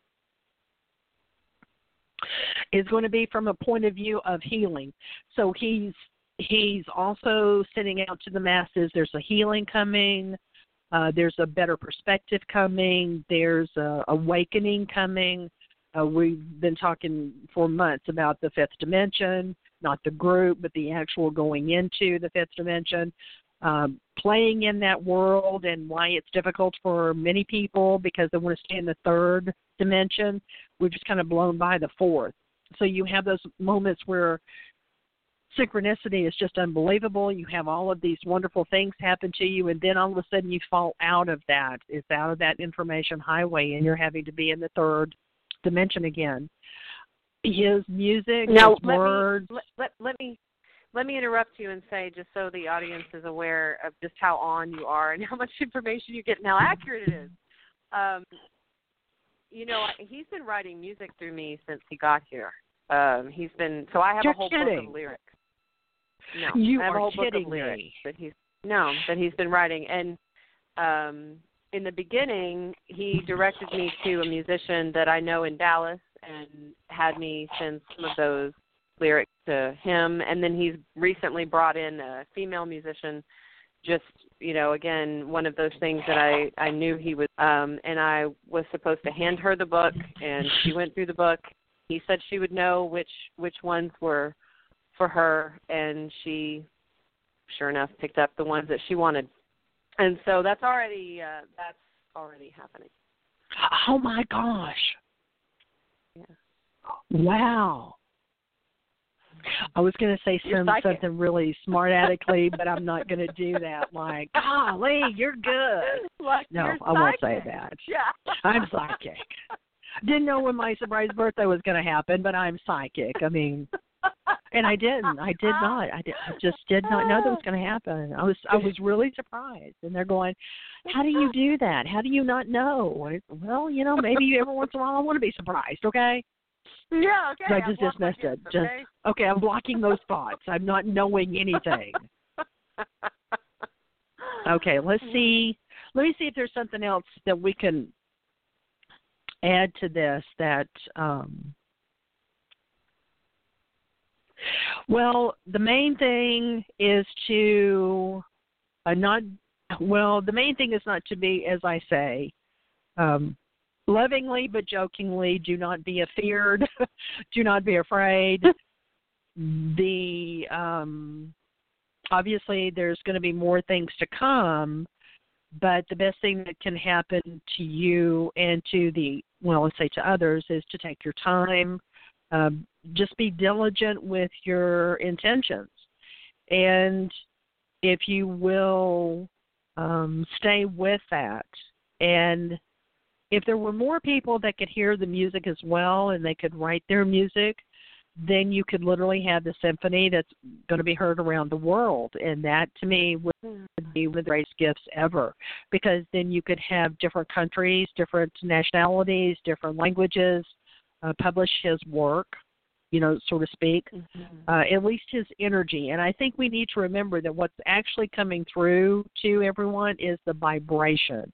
is going to be from a point of view of healing. So he's he's also sending out to the masses there's a healing coming uh, there's a better perspective coming. There's a awakening coming. Uh, we've been talking for months about the fifth dimension not the group but the actual going into the fifth dimension. Um, playing in that world and why it's difficult for many people because they want to stay in the third dimension we've just kind of blown by the fourth. So you have those moments where synchronicity is just unbelievable. You have all of these wonderful things happen to you, and then all of a sudden you fall out of that. It's out of that information highway, and you're having to be in the third dimension again. His music, Now, his let words. me let, let let me let me interrupt you and say just so the audience is aware of just how on you are and how much information you get and how accurate it is. Um, you know, he's been writing music through me since he got here. Um, he's been so I have You're a whole book of lyrics. No, You I have are a whole book kidding of lyrics me. that he's no that he's been writing. And um in the beginning he directed me to a musician that I know in Dallas and had me send some of those lyrics to him. And then he's recently brought in a female musician just you know again one of those things that I I knew he was um and I was supposed to hand her the book and she went through the book. He said she would know which which ones were for her and she sure enough picked up the ones that she wanted and so that's already uh that's already happening Oh my gosh! Yeah. Wow. I was going to say some, something really smart aleckly, but I'm not going to do that. Like, golly, you're good. like No, you're I won't say that. yeah I'm psychic. Didn't know when my surprise birthday was going to happen, but I'm psychic. I mean, and I didn't. I did not. I, did, I just did not know that was going to happen. I was I was really surprised. And they're going, "How do you do that? How do you not know?" And well, you know, maybe every once in a while I want to be surprised. Okay. yeah okay I just dismissed it. Just okay? okay. I'm blocking those thoughts. I'm not knowing anything. Okay, let's see. Let me see if there's something else that we can add to this that um well, the main thing is to uh, not well, the main thing is not to be as I say um lovingly but jokingly do not be afeared, do not be afraid. the um obviously there's going to be more things to come but the best thing that can happen to you and to the well let's say to others is to take your time um, just be diligent with your intentions. And if you will um, stay with that. And if there were more people that could hear the music as well and they could write their music then you could literally have the symphony that's going to be heard around the world. And that to me would be one of the greatest gifts ever because then you could have different countries different nationalities different languages uh, publish his work you know, so to speak, Mm-hmm. uh, at least his energy. And I think we need to remember that what's actually coming through to everyone is the vibration.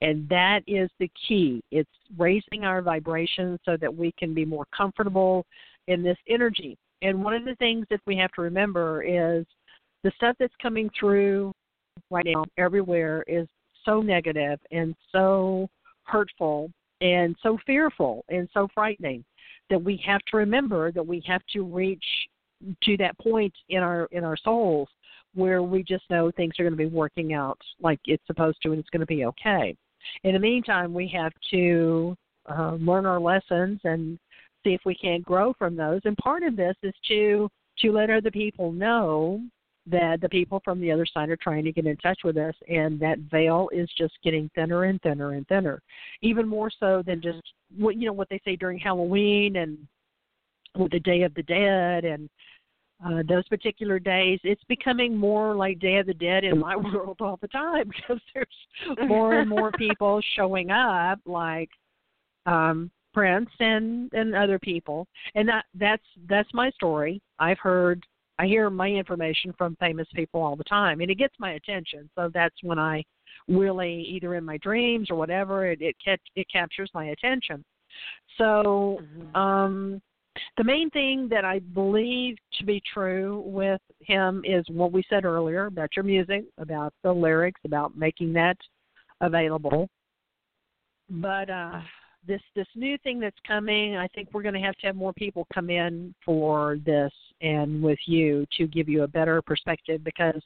And that is the key. It's raising our vibration so that we can be more comfortable in this energy. And one of the things that we have to remember is the stuff that's coming through right now everywhere is so negative and so hurtful and so fearful and so frightening that we have to remember that we have to reach to that point in our in our souls where we just know things are going to be working out like it's supposed to and it's going to be okay. In the meantime, we have to uh, learn our lessons and see if we can't grow from those. And part of this is to to let other people know that the people from the other side are trying to get in touch with us, and that veil is just getting thinner and thinner and thinner, even more so than just what you know what they say during Halloween and with the Day of the Dead and uh, those particular days. It's becoming more like Day of the Dead in my world all the time because there's more and more people showing up, like um, Prince and and other people, and that that's that's my story. I've heard I hear my information from famous people all the time, and it gets my attention. So that's when I really, either in my dreams or whatever, it it, catch, it captures my attention. So Mm-hmm. um, the main thing that I believe to be true with him is what we said earlier about your music, about the lyrics, about making that available. But uh this this new thing that's coming, I think we're going to have to have more people come in for this and with you to give you a better perspective because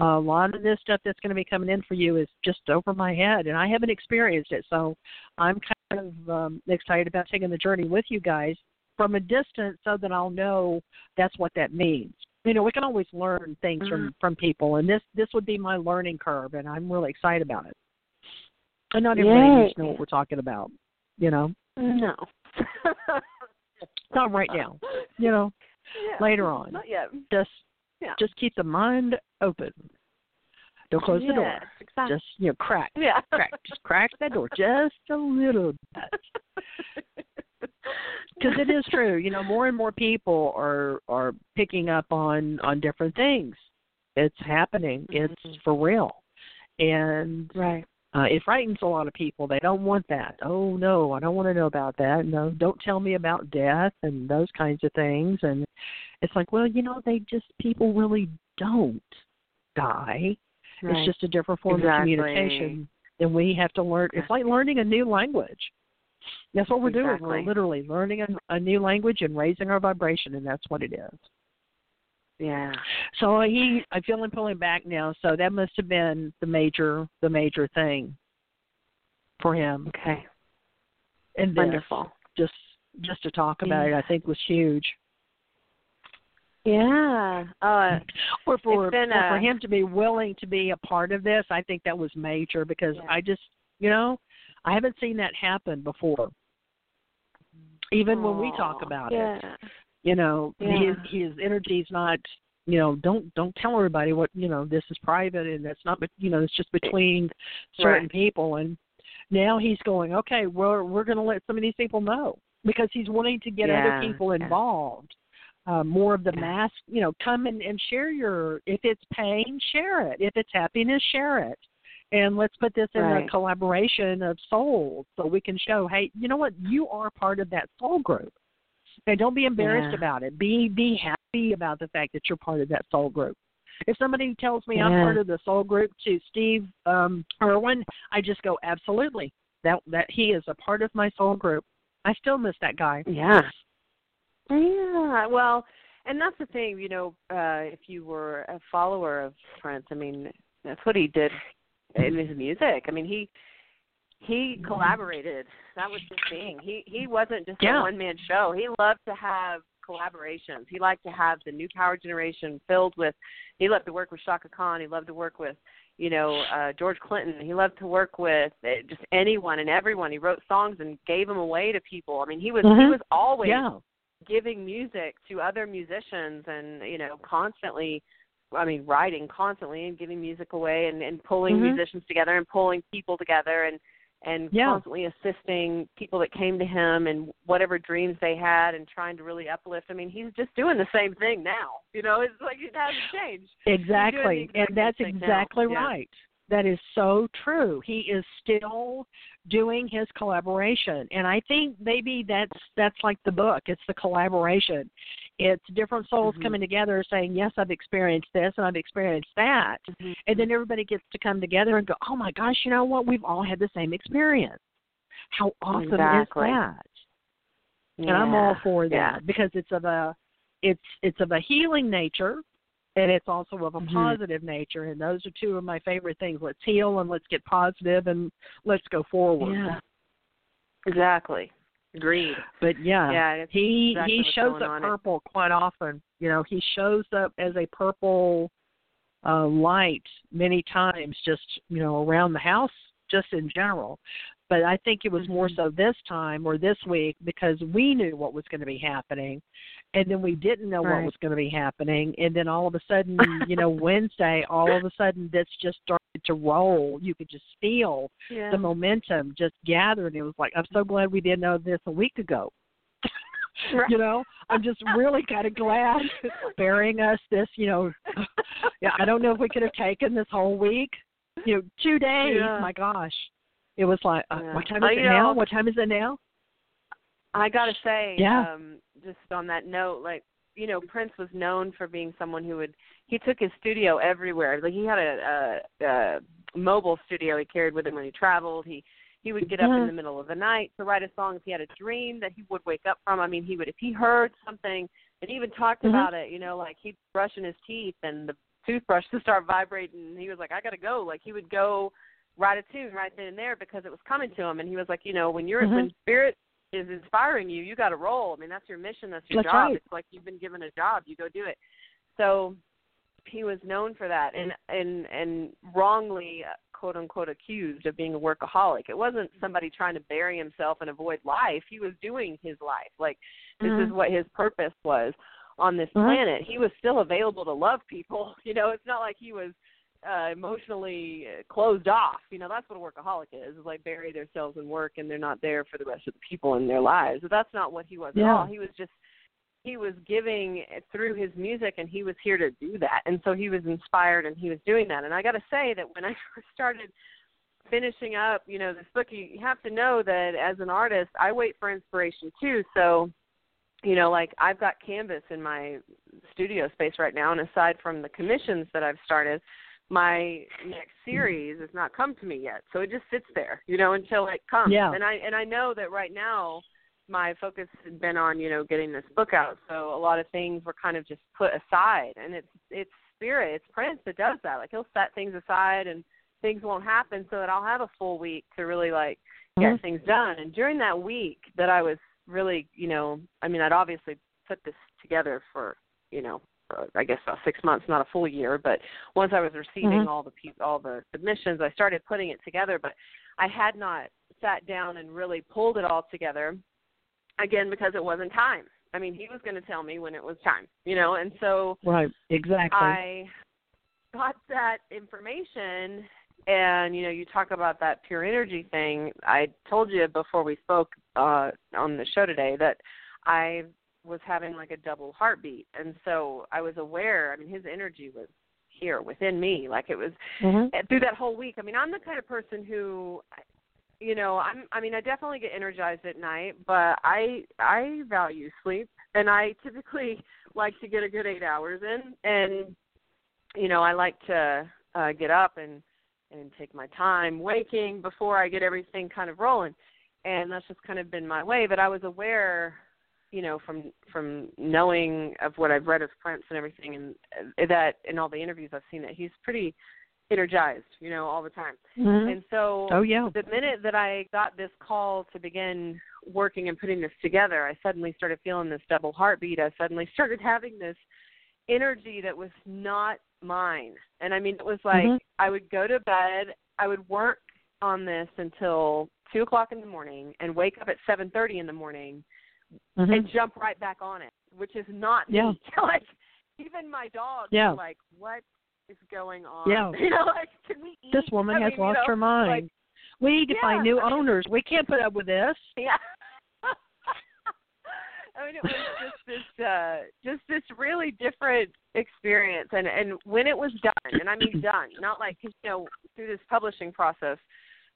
a lot of this stuff that's going to be coming in for you is just over my head and I haven't experienced it. So I'm kind of um, excited about taking the journey with you guys from a distance so that I'll know that's what that means. You know, we can always learn things from from people and this this would be my learning curve and I'm really excited about it. And not everybody needs to know what we're talking about you know No. not right now you know Yeah. later on Not yet. just Yeah. just keep the mind open don't close the door Exactly. just you know crack yeah. crack just crack that door just a little bit because it is true you know more and more people are are picking up on on different things it's happening it's Mhm. for real and right. Uh, it frightens a lot of people. They don't want that. Oh no, I don't want to know about that. No, don't tell me about death and those kinds of things. And it's like, well, you know, they just people really don't die. Right. It's just a different form Exactly. of communication, and we have to learn. It's like learning a new language. That's what we're doing. We're literally learning a, a new language and raising our vibration, and that's what it is. Yeah. So he, I feel him pulling back now. So that must have been the major, the major thing for him. Okay. And this, Wonderful. just, just to talk about it, I think was huge. Yeah. Uh, Or for, It's been for him to be willing to be a part of this, I think that was major because Yeah. I just, you know, I haven't seen that happen before. Even when we talk about it, yeah. You know, Yeah. his his energy's not, you know, don't don't tell everybody what you know. This is private and that's not, but you know, it's just between certain Right. people. And now he's going, okay, we're we're going to let some of these people know because he's wanting to get Yeah, other people involved. Uh, more of the mass, you know, come and, and share your. If it's pain, share it. If it's happiness, share it. And let's put this in a collaboration of souls so we can show, hey, you know what, you are part of that soul group. And don't be embarrassed Yeah. about it. Be be happy about the fact that you're part of that soul group. If somebody tells me I'm part of the soul group to Steve um Irwin, I just go, Absolutely. That that he is a part of my soul group. I still miss that guy. Yeah. Yeah. Well, and that's the thing, you know, uh if you were a follower of Prince, I mean, that's what he did in his music. I mean, he he collaborated. That was his thing. He he wasn't just Yeah. a one man show. He loved to have collaborations. He liked to have the new power generation filled with he loved to work with Chaka Khan, he loved to work with you know, uh George Clinton. He loved to work with uh, just anyone and everyone. He wrote songs and gave them away to people. I mean, he was he Mhm. was always Yeah. giving music to other musicians and you know constantly i mean writing constantly and giving music away and and pulling Mhm. musicians together and pulling people together and and Yeah. constantly assisting people that came to him and whatever dreams they had and trying to really uplift. I mean, he's just doing the same thing now. You know, it's like it hasn't changed. Exactly. exact And that's now. exactly Yeah. That is so true. He is still doing his collaboration. And I think maybe that's that's like the book. It's the collaboration. It's different souls Mhm. coming together saying, Yes, I've experienced this and I've experienced that Mhm. and then everybody gets to come together and go, Oh my gosh, you know what? We've all had the same experience. How awesome Exactly. is that? and I'm all for that Yeah. because it's of a it's it's of a healing nature and it's also of a Mhm. positive nature and those are two of my favorite things let's heal and let's get positive and let's go forward Yeah. Exactly. Agreed. but yeah, Yeah, he exactly he shows up on. purple quite often you know he shows up as a purple uh light many times just you know around the house just in general but i think it was more Mhm. so this time or this week because we knew what was going to be happening and then we didn't know what was going to be happening and then all of a sudden you know wednesday all of a sudden this just started to roll. You could just feel yeah. the momentum just gathering. It was like i'm so glad we didn't know this a week ago. Right. you know? I'm just really kind of glad sparing us this you know yeah i don't know if we could have taken this whole week you know two days. Yeah. my gosh. It was like uh, Yeah. what time is it you now? what time is it now I gotta say, Yeah. um, just on that note, like you know, Prince was known for being someone who would he took his studio everywhere. Like he had a, a, a mobile studio he carried with him when he traveled. He he would get up in Mhm. the middle of the night to write a song if he had a dream that he would wake up from. I mean, he would if he heard something and he even talked Mhm. about it. You know, like he'd brushing his teeth and the toothbrush would start vibrating. And he was like, I gotta go. Like he would go write a tune right then and there because it was coming to him. And he was like, you know, when you're Mhm. when spirit is inspiring you, you got to roll. I mean, that's your mission, that's your That's job. right. It's like you've been given a job, you go do it. So he was known for that, and and and wrongly quote unquote accused of being a workaholic. It wasn't somebody trying to bury himself and avoid life. He was doing his life. Like this is Mhm. what his purpose was on this Mhm. planet. He was still available to love people. You know, it's not like he was uh emotionally closed off. You know, that's what a workaholic is. Is like bury themselves in work and they're not there for the rest of the people in their lives. But that's not what he was at all. He was just he was giving through his music and he was here to do that. And so he was inspired and he was doing that. And I got to say that when I first started finishing up, you know, this book, you have to know that as an artist, I wait for inspiration too. So, you know, like I've got canvas in my studio space right now, and aside from the commissions that I've started, my next series has not come to me yet. So it just sits there, you know, until it comes. Yeah. And I and I know that right now my focus has been on, you know, getting this book out. So a lot of things were kind of just put aside and it's it's spirit, it's Prince that does that. Like he'll set things aside and things won't happen so that I'll have a full week to really like get Mhm. things done. And during that week that I was really, you know, I mean, I'd obviously put this together for, you know, I guess about six months, not a full year. But once I was receiving Mhm. all the pe- all the submissions, I started putting it together. But I had not sat down and really pulled it all together. Again, because it wasn't time. I mean, he was going to tell me when it was time, you know, and so right exactly I got that information and you know you talk about that pure energy thing i told you before we spoke uh on the show today that i was having like a double heartbeat. And so i was aware i mean his energy was here within me. Like it was Mhm. through that whole week. I mean i'm the kind of person who you know i'm i mean i definitely get energized at night but i i value sleep. And i typically like to get a good eight hours in. And you know i like to uh get up and and take my time waking before i get everything kind of rolling. And that's just kind of been my way. But i was aware you know from from knowing of what i've read of prince and everything and uh, that in all the interviews i've seen that he's pretty energized you know all the time Mhm. and so oh yeah the minute that I got this call to begin working and putting this together, I suddenly started feeling this double heartbeat. I suddenly started having this energy that was not mine. And I mean, it was like Mhm. I would go to bed, I would work on this until two o'clock in the morning, and wake up at seven thirty in the morning Mhm. and jump right back on it, which is not Yeah. me. like even my dog Yeah. was like, "What is going on?" Yeah. You know, like, can we eat? this woman I has mean, you lost know, her mind Like, We need to Yeah, find new I mean- owners. We can't put up with this. Yeah. I mean, it was just this, uh, just this really different experience, and and when it was done, and I mean done, not like you know through this publishing process,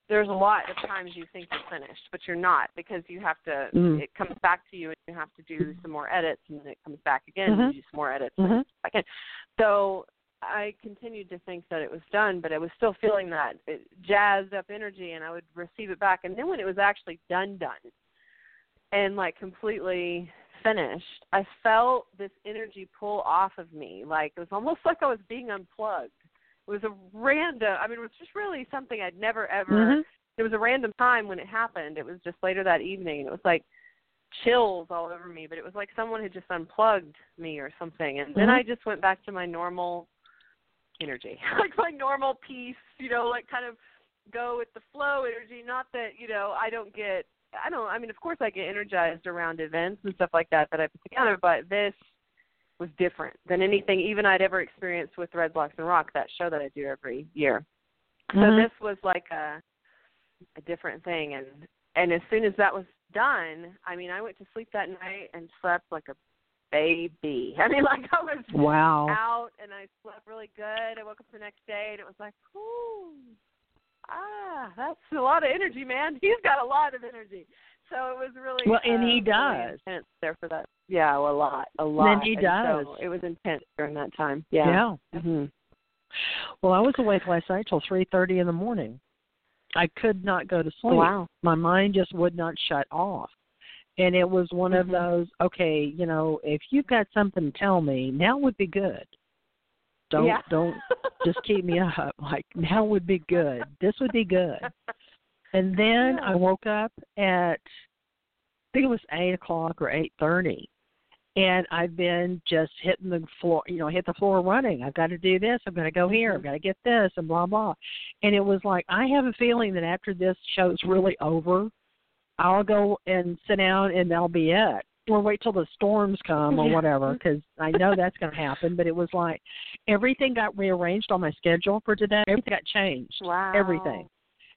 there's a lot of times you think you're finished, but you're not because you have to. Mm. It comes back to you, and you have to do some more edits, and then it comes back again, and Mhm. you do some more edits, and Mhm. back in. So I continued to think that it was done, but I was still feeling that it jazzed up energy, and I would receive it back. And then when it was actually done, done, and like completely finished, I felt this energy pull off of me. Like it was almost like I was being unplugged. It was a random. I mean, it was just really something I'd never ever. Mhm. It was a random time when it happened. It was just later that evening, and it was like chills all over me. But it was like someone had just unplugged me or something, and then Mhm. I just went back to my normal energy, like my normal peace. You know, like kind of go with the flow energy. Not that you know I don't get. I don't. I mean, of course, I get energized around events and stuff like that that I put together. But this was different than anything even I'd ever experienced with Red Blocks and Rock, that show that I do every year. So Mhm. this was like a a different thing, and and as soon as that was done, I mean, I went to sleep that night and slept like a baby. I mean, like I was Wow. out and I slept really good. I woke up the next day and it was like, ooh, ah, that's a lot of energy, man. He's got a lot of energy. So it was really Well, and uh, he really does. intense there for that. Yeah, well, a lot, a lot. And he And does. So it was intense during that time. Yeah. hmm Well, I was awake last night till three thirty in the morning. I could not go to sleep. Wow. My mind just would not shut off. And it was one of Mhm. those, okay, you know, if you've got something to tell me, now would be good. Don't yeah. don't just keep me up. Like now would be good. This would be good. And then Yeah. I woke up at I think it was eight o'clock or eight thirty. And I've been just hitting the floor, you know, hit the floor running. I've got to do this. I've got to go here. I've mm-hmm. got to get this, and blah blah. And it was like I have a feeling that after this show's really over, I'll go and sit down, and that'll be it. Or wait till the storms come or whatever, because I know that's going to happen. But it was like everything got rearranged on my schedule for today. Everything got changed Wow. everything.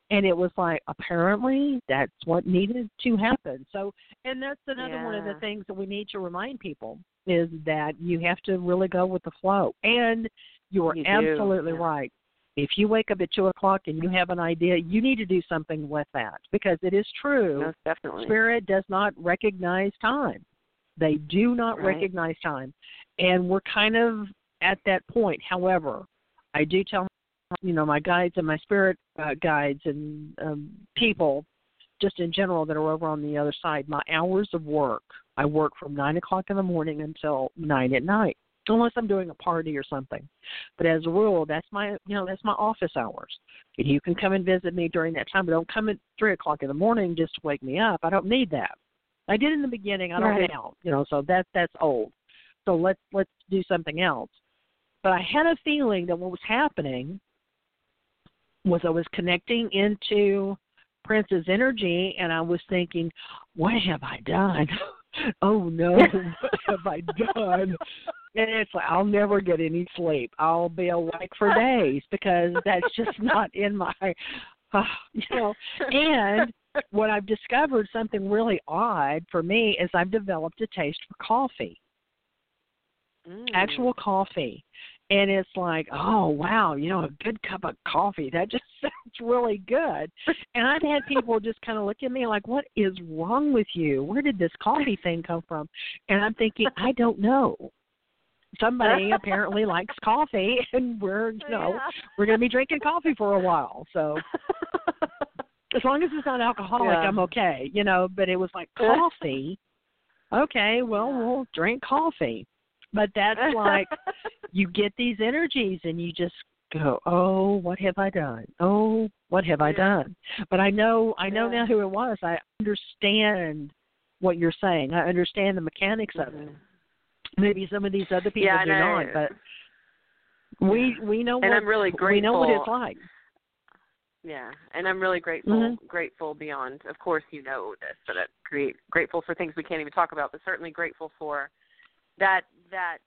And it was like apparently that's what needed to happen. So, and that's another one of the things that we need to remind people is that you have to really go with the flow. And you are You absolutely yeah. right. If you wake up at two o'clock and you have an idea, you need to do something with that because it is true. Most definitely. Spirit does not recognize time. They do not Right. recognize time. And we're kind of at that point. However, I do tell you know my guides and my spirit uh, guides and um, people just in general that are over on the other side my hours of work. I work from nine o'clock in the morning until nine at night unless i'm doing a party or something. But as a rule that's my you know that's my office hours. And you can come and visit me during that time but don't come at three o'clock in the morning just to wake me up. I don't need that. I did in the beginning. I don't Right. now you know so that that's old. So let's let's do something else. But i had a feeling that what was happening was I was connecting into Prince's energy and I was thinking, What have I done? oh no, what have I done? And it's like I'll never get any sleep. I'll be awake for days because that's just not in my uh, you know. And what I've discovered something really odd for me is I've developed a taste for coffee Mm. actual coffee and it's like oh wow you know a good cup of coffee that just sounds really good. And i've had people just kind of look at me like what is wrong with you? Where did this coffee thing come from? And i'm thinking i don't know. Somebody apparently likes coffee and we're you know Yeah. we're going to be drinking coffee for a while so as long as it's not alcoholic Yeah. i'm okay you know. But it was like coffee? Okay well we'll drink coffee. But that's like you get these energies and you just go oh what have i done oh what have i done but i know i know now who it was i understand what you're saying i understand the mechanics of it Mhm. maybe some of these other people Yeah, do not but we we know And what I'm really grateful. we know what it's like Yeah, and I'm really grateful, Mhm. grateful beyond. Of course, you know this, but I'm great, grateful for things we can't even talk about. But certainly grateful for that that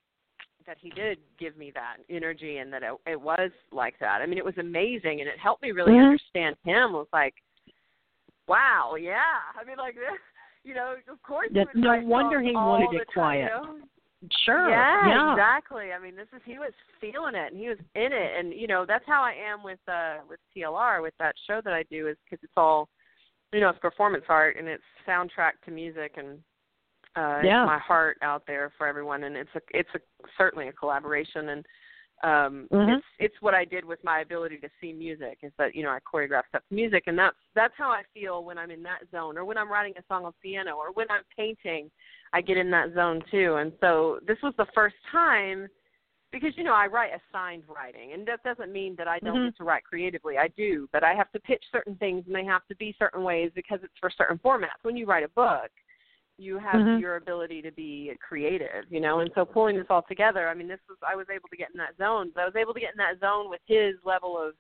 that he did give me that energy and that it, it was like that. I mean, it was amazing, and it helped me really Mhm. understand him. It was like wow, yeah. I mean, like this, you know, of course. That, no wonder he wanted it time, quiet. You know? Sure. Yeah, yeah, exactly. I mean, this is he was feeling it and he was in it, and you know that's how I am with uh with TLR with that show that I do is because it's all, you know, it's performance art and it's soundtrack to music and uh Yeah. my heart out there for everyone and it's a it's a certainly a collaboration and um Mhm. it's it's what I did with my ability to see music is that you know I choreograph stuff to music and that's that's how I feel when I'm in that zone or when I'm writing a song on piano or when I'm painting I get in that zone too and so this was the first time because you know I write assigned writing and that doesn't mean that I don't Mhm. get to write creatively I do but I have to pitch certain things and they have to be certain ways because it's for certain formats when you write a book you have Mhm. your ability to be creative, you know. And so pulling this all together, I mean, this was I was able to get in that zone. But I was able to get in that zone with his level of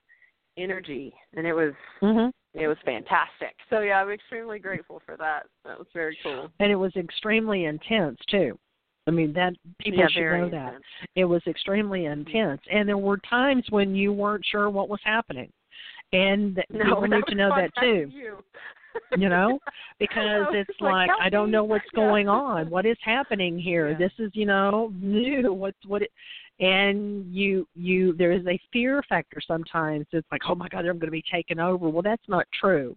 energy, and it was Mhm. it was fantastic. So yeah, I'm extremely grateful for that. That was very cool. And it was extremely intense too. I mean that people yeah, should know that. It was extremely intense, and there were times when you weren't sure what was happening, and No, people need to know that too. You. Know, because it's like, like I don't know what's Yeah. going on. What is happening here? Yeah. This is you know new. What's what? It, and you you there is a fear factor sometimes. It's like oh my god, I'm going to be taken over. Well, that's not true.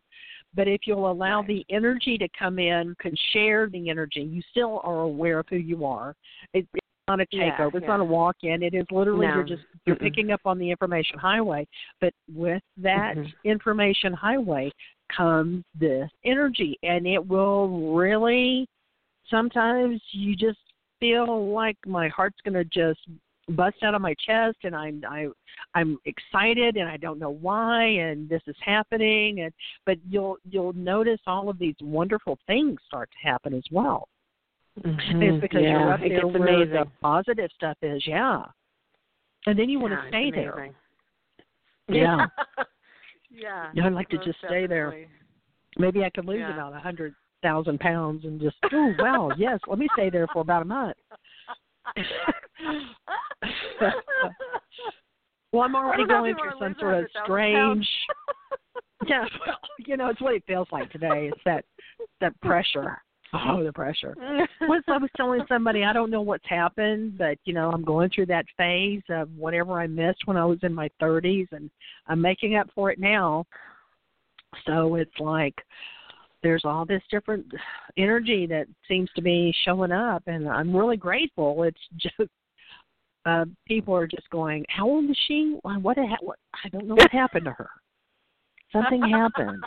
But if you'll allow Right. the energy to come in, can share the energy, you still are aware of who you are. It, it's not a Yeah, takeover. It's not a walk in. It is literally No. you're just you're Mm-mm. picking up on the information highway. But with that Mhm. information highway comes this energy, and it will really. Sometimes you just feel like my heart's going to just bust out of my chest, and I'm I I'm excited, and I don't know why, and this is happening, and but you'll you'll notice all of these wonderful things start to happen as well. Mm-hmm. It's because yeah, you're up it there where amazing. the positive stuff is, yeah. And then you want Yeah, to it's stay there. amazing. Yeah. yeah. Yeah, I'd like to just stay there. Maybe I could lose Yeah. about a hundred thousand pounds and just oh wow, yes, let me stay there for about a month. Well, I'm already know going through some sort of strange. Yeah, well, you know, it's what it feels like today. It's that that pressure. Oh, the pressure. Once I was telling somebody, I don't know what's happened, but you know, I'm going through that phase of whatever I missed when I was in my 30s, and I'm making up for it now. So it's like there's all this different energy that seems to be showing up, and I'm really grateful. It's just uh people are just going, "How old is she? What? ha- what I don't know what happened to her. Something happened."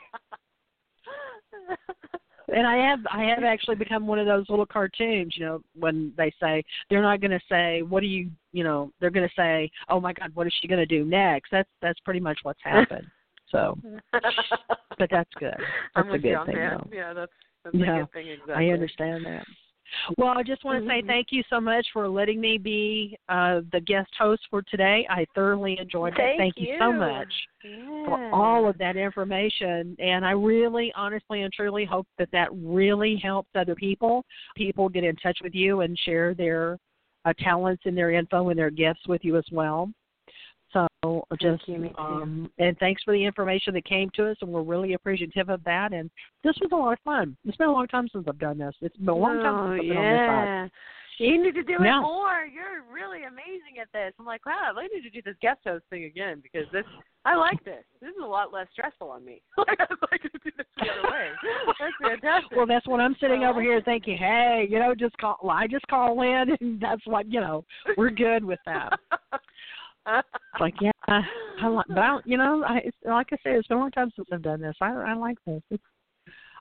and I have I have actually become one of those little cartoons, you know, when they say they're not going to say what do you, you know, they're going to say, "Oh my god, what is she going to do next?" That's that's pretty much what's happened. So, but that's good. I'm That's a good thing, that. Yeah, that's that's Yeah, a good thing. Exactly. I understand that. Well, I just want to say Mhm. thank you so much for letting me be uh, the guest host for today. I thoroughly enjoyed it. Thank Thank you so much Yeah. for all of that information. And I really, honestly, and truly hope that that really helps other people. People get in touch with you and share their uh, talents and their info and their gifts with you as well. So just you, me too. um, and thanks for the information that came to us, and we're really appreciative of that. And this was a lot of fun. It's been a long time since I've done this. It's been a long time Oh, since I've been on this side. yeah. You need to do Yeah. it more. You're really amazing at this. I'm like, wow, I need to do this guest host thing again because this. I like this. This is a lot less stressful on me. like I'd like to do this the other way. That's fantastic. Well, that's what I'm sitting over here thinking. Hey, you know, just call. I just call in, and that's what you know. We're good with that. It's like, yeah, I, I like, but I, don't- you know, I it's, like I said, it's been a long time since I've done this. I I like this. It's,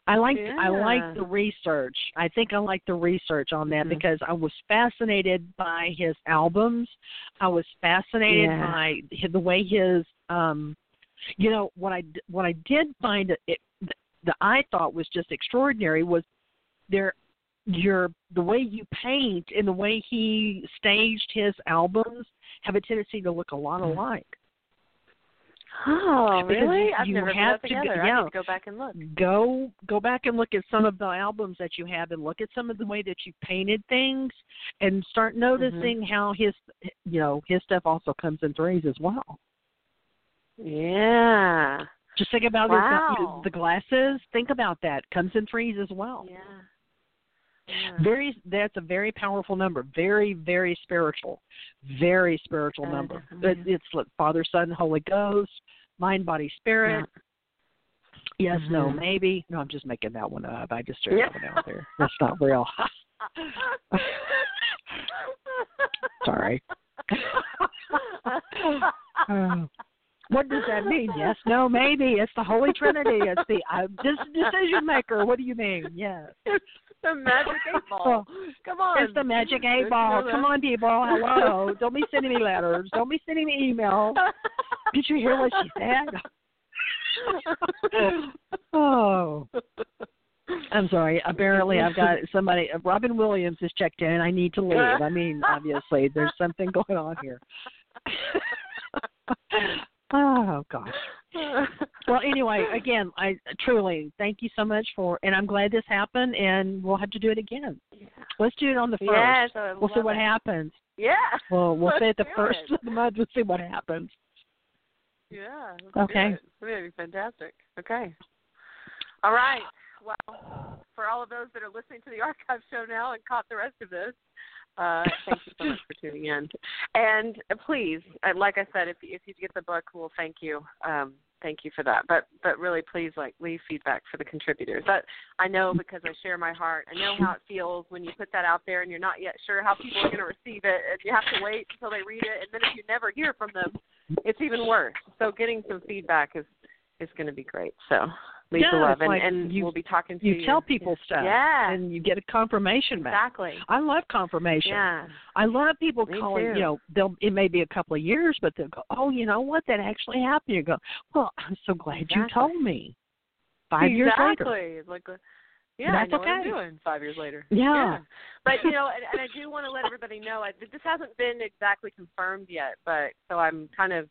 I like I like the research. I think I like the research on that Mhm. because I was fascinated by his albums. I was fascinated Yeah. by the way his um you know what I what I did find it, it that I thought was just extraordinary was there your the way you paint and the way he staged his albums have a tendency to look a lot Mm. alike. oh, Because really? you- I've you never have put to that together. I yeah. need to go back and look. Go go back and look at some of the albums that you have and look at some of the way that you painted things and start noticing how his you know his stuff also comes in threes as well. Yeah. Just think about wow. the, the glasses. Think about that. Comes in threes as well. Yeah. Yeah. Very. That's a very powerful number. Very, very spiritual. Very spiritual number. It, it's like Father, Son, Holy Ghost, mind, body, spirit. Yeah. Yes, mm-hmm. no, maybe. No, I'm just making that one up. I just threw yeah. that one out there. That's not real. Sorry. uh, what does that mean? Yes, no, maybe. It's the Holy Trinity. It's the uh, decision maker. What do you mean? Yes. The magic eight ball. Come on. It's the magic eight ball. Come on, people. Hello. Don't be sending me letters. Don't be sending me emails. Did you hear what she said? oh. I'm sorry. Apparently, I've got somebody. Robin Williams has checked in. I need to leave. I mean, obviously, there's something going on here. Oh gosh. Well, anyway, again, I truly thank you so much for, and I'm glad this happened, and we'll have to do it again. Yeah. Let's do it on the first. Yes, we'll see what it. happens. Yeah. Well, we'll say it the first it. of the month. We'll see what happens. Yeah. Okay. That'd be fantastic. Okay. All right. Well, for all of those that are listening to the archive show now and caught the rest of this, uh, thank you so much for tuning in. And uh, please, uh, like I said, if if you get the book, we'll thank you. Um, thank you for that. But but really, please like leave feedback for the contributors. That I know because I share my heart. I know how it feels when you put that out there and you're not yet sure how people are going to receive it, and you have to wait until they read it, and then if you never hear from them, it's even worse. So getting some feedback is is going to be great. So Lisa yeah, Love, and, like and you, we'll be talking to you. You tell people stuff, yeah, and you get a confirmation back. Exactly. I love confirmation. Yeah. I love people Me calling. too. You know, they'll it may be a couple of years, but they'll go, "Oh, you know what? That actually happened." You go, "Well, I'm so glad exactly. you told me." Five exactly. years later. Exactly. Like. Yeah, That's I know okay. what I'm doing five years later. Yeah. yeah. But you know, and, and I do want to let everybody know I, this hasn't been exactly confirmed yet, but so I'm kind of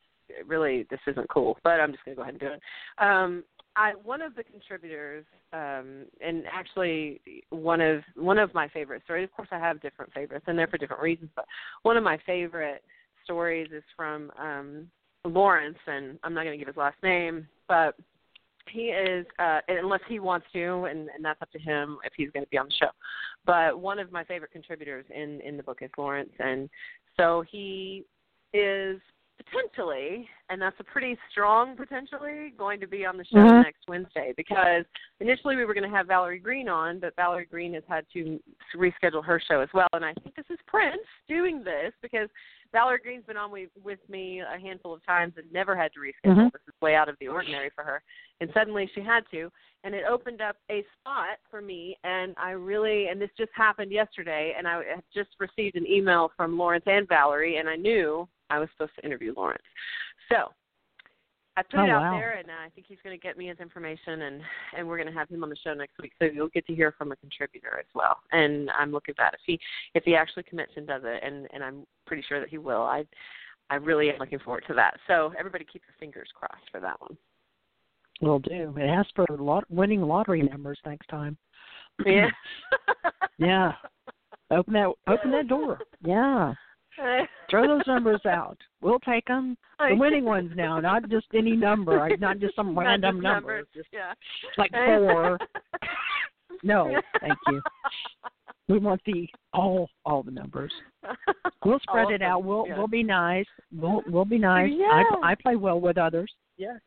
really this isn't cool, but I'm just gonna go ahead and do it. Um, I one of the contributors, um, and actually one of one of my favorite stories. Of course, I have different favorites, and they're for different reasons. But one of my favorite stories is from um, Lawrence, and I'm not going to give his last name, but he is uh, unless he wants to, and, and that's up to him if he's going to be on the show. But one of my favorite contributors in in the book is Lawrence, and so he is potentially, and that's a pretty strong potentially, going to be on the show Mhm. next Wednesday because initially we were going to have Valerie Green on, but Valerie Green has had to reschedule her show as well. And I think this is Prince doing this because Valerie Green's been on with, with me a handful of times and never had to reschedule. Mhm. This is way out of the ordinary for her. And suddenly she had to, and it opened up a spot for me. And I really, and this just happened yesterday, and I had just received an email from Lawrence and Valerie, and I knew I was supposed to interview Lawrence. So I put Oh, it out wow. there, and uh, I think he's going to get me his information, and and we're going to have him on the show next week. So you'll get to hear from a contributor as well. And I'm looking at that if he if he actually commits and does it, and and I'm pretty sure that he will. I I really am looking forward to that. So everybody keep your fingers crossed for that one. Will do. It asks for lot, winning lottery numbers next time. Yeah. Yeah. Open that open that door. Yeah. Throw those numbers out. We'll take them. The winning ones now, not just any number, not just some Not random just number. numbers. Just yeah. like four. No, thank you. We want the all all the numbers. We'll spread All it out. We'll yeah. we'll be nice. We'll we'll be nice. Yeah. I I play well with others. Yes.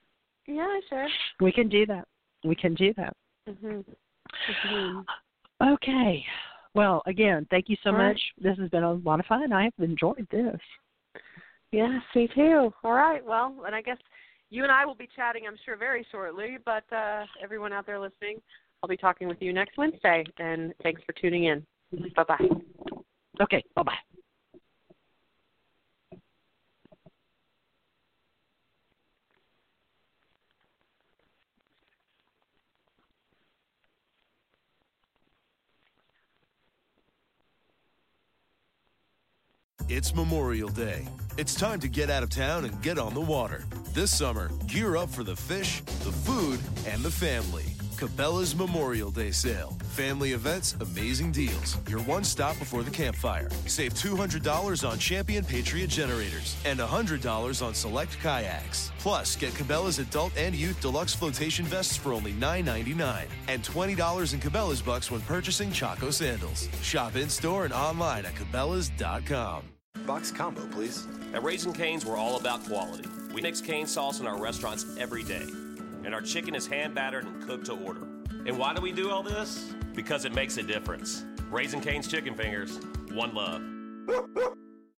Yeah, sure. We can do that. We can do that. Mhm. Mhm. Okay. Well, again, thank you so All right. much. This has been a lot of fun. I have enjoyed this. Yes, me too. All right. Well, and I guess you and I will be chatting, I'm sure, very shortly. But uh, everyone out there listening, I'll be talking with you next Wednesday. And thanks for tuning in. Bye bye. Okay. Bye bye. It's Memorial Day. It's time to get out of town and get on the water. This summer, gear up for the fish, the food, and the family. Cabela's Memorial Day sale. Family events, amazing deals. Your one stop before the campfire. Save $200 on Champion Patriot generators and $100 on select kayaks. Plus, get Cabela's adult and youth deluxe flotation vests for only $9.99 and $20 in Cabela's bucks when purchasing Chaco sandals. Shop in store and online at Cabela's.com. Box combo, please. At Raising Cane's, we're all about quality. We mix cane sauce in our restaurants every day, and our chicken is hand battered and cooked to order. And why do we do all this? Because it makes a difference. Raising Cane's Chicken Fingers, one love.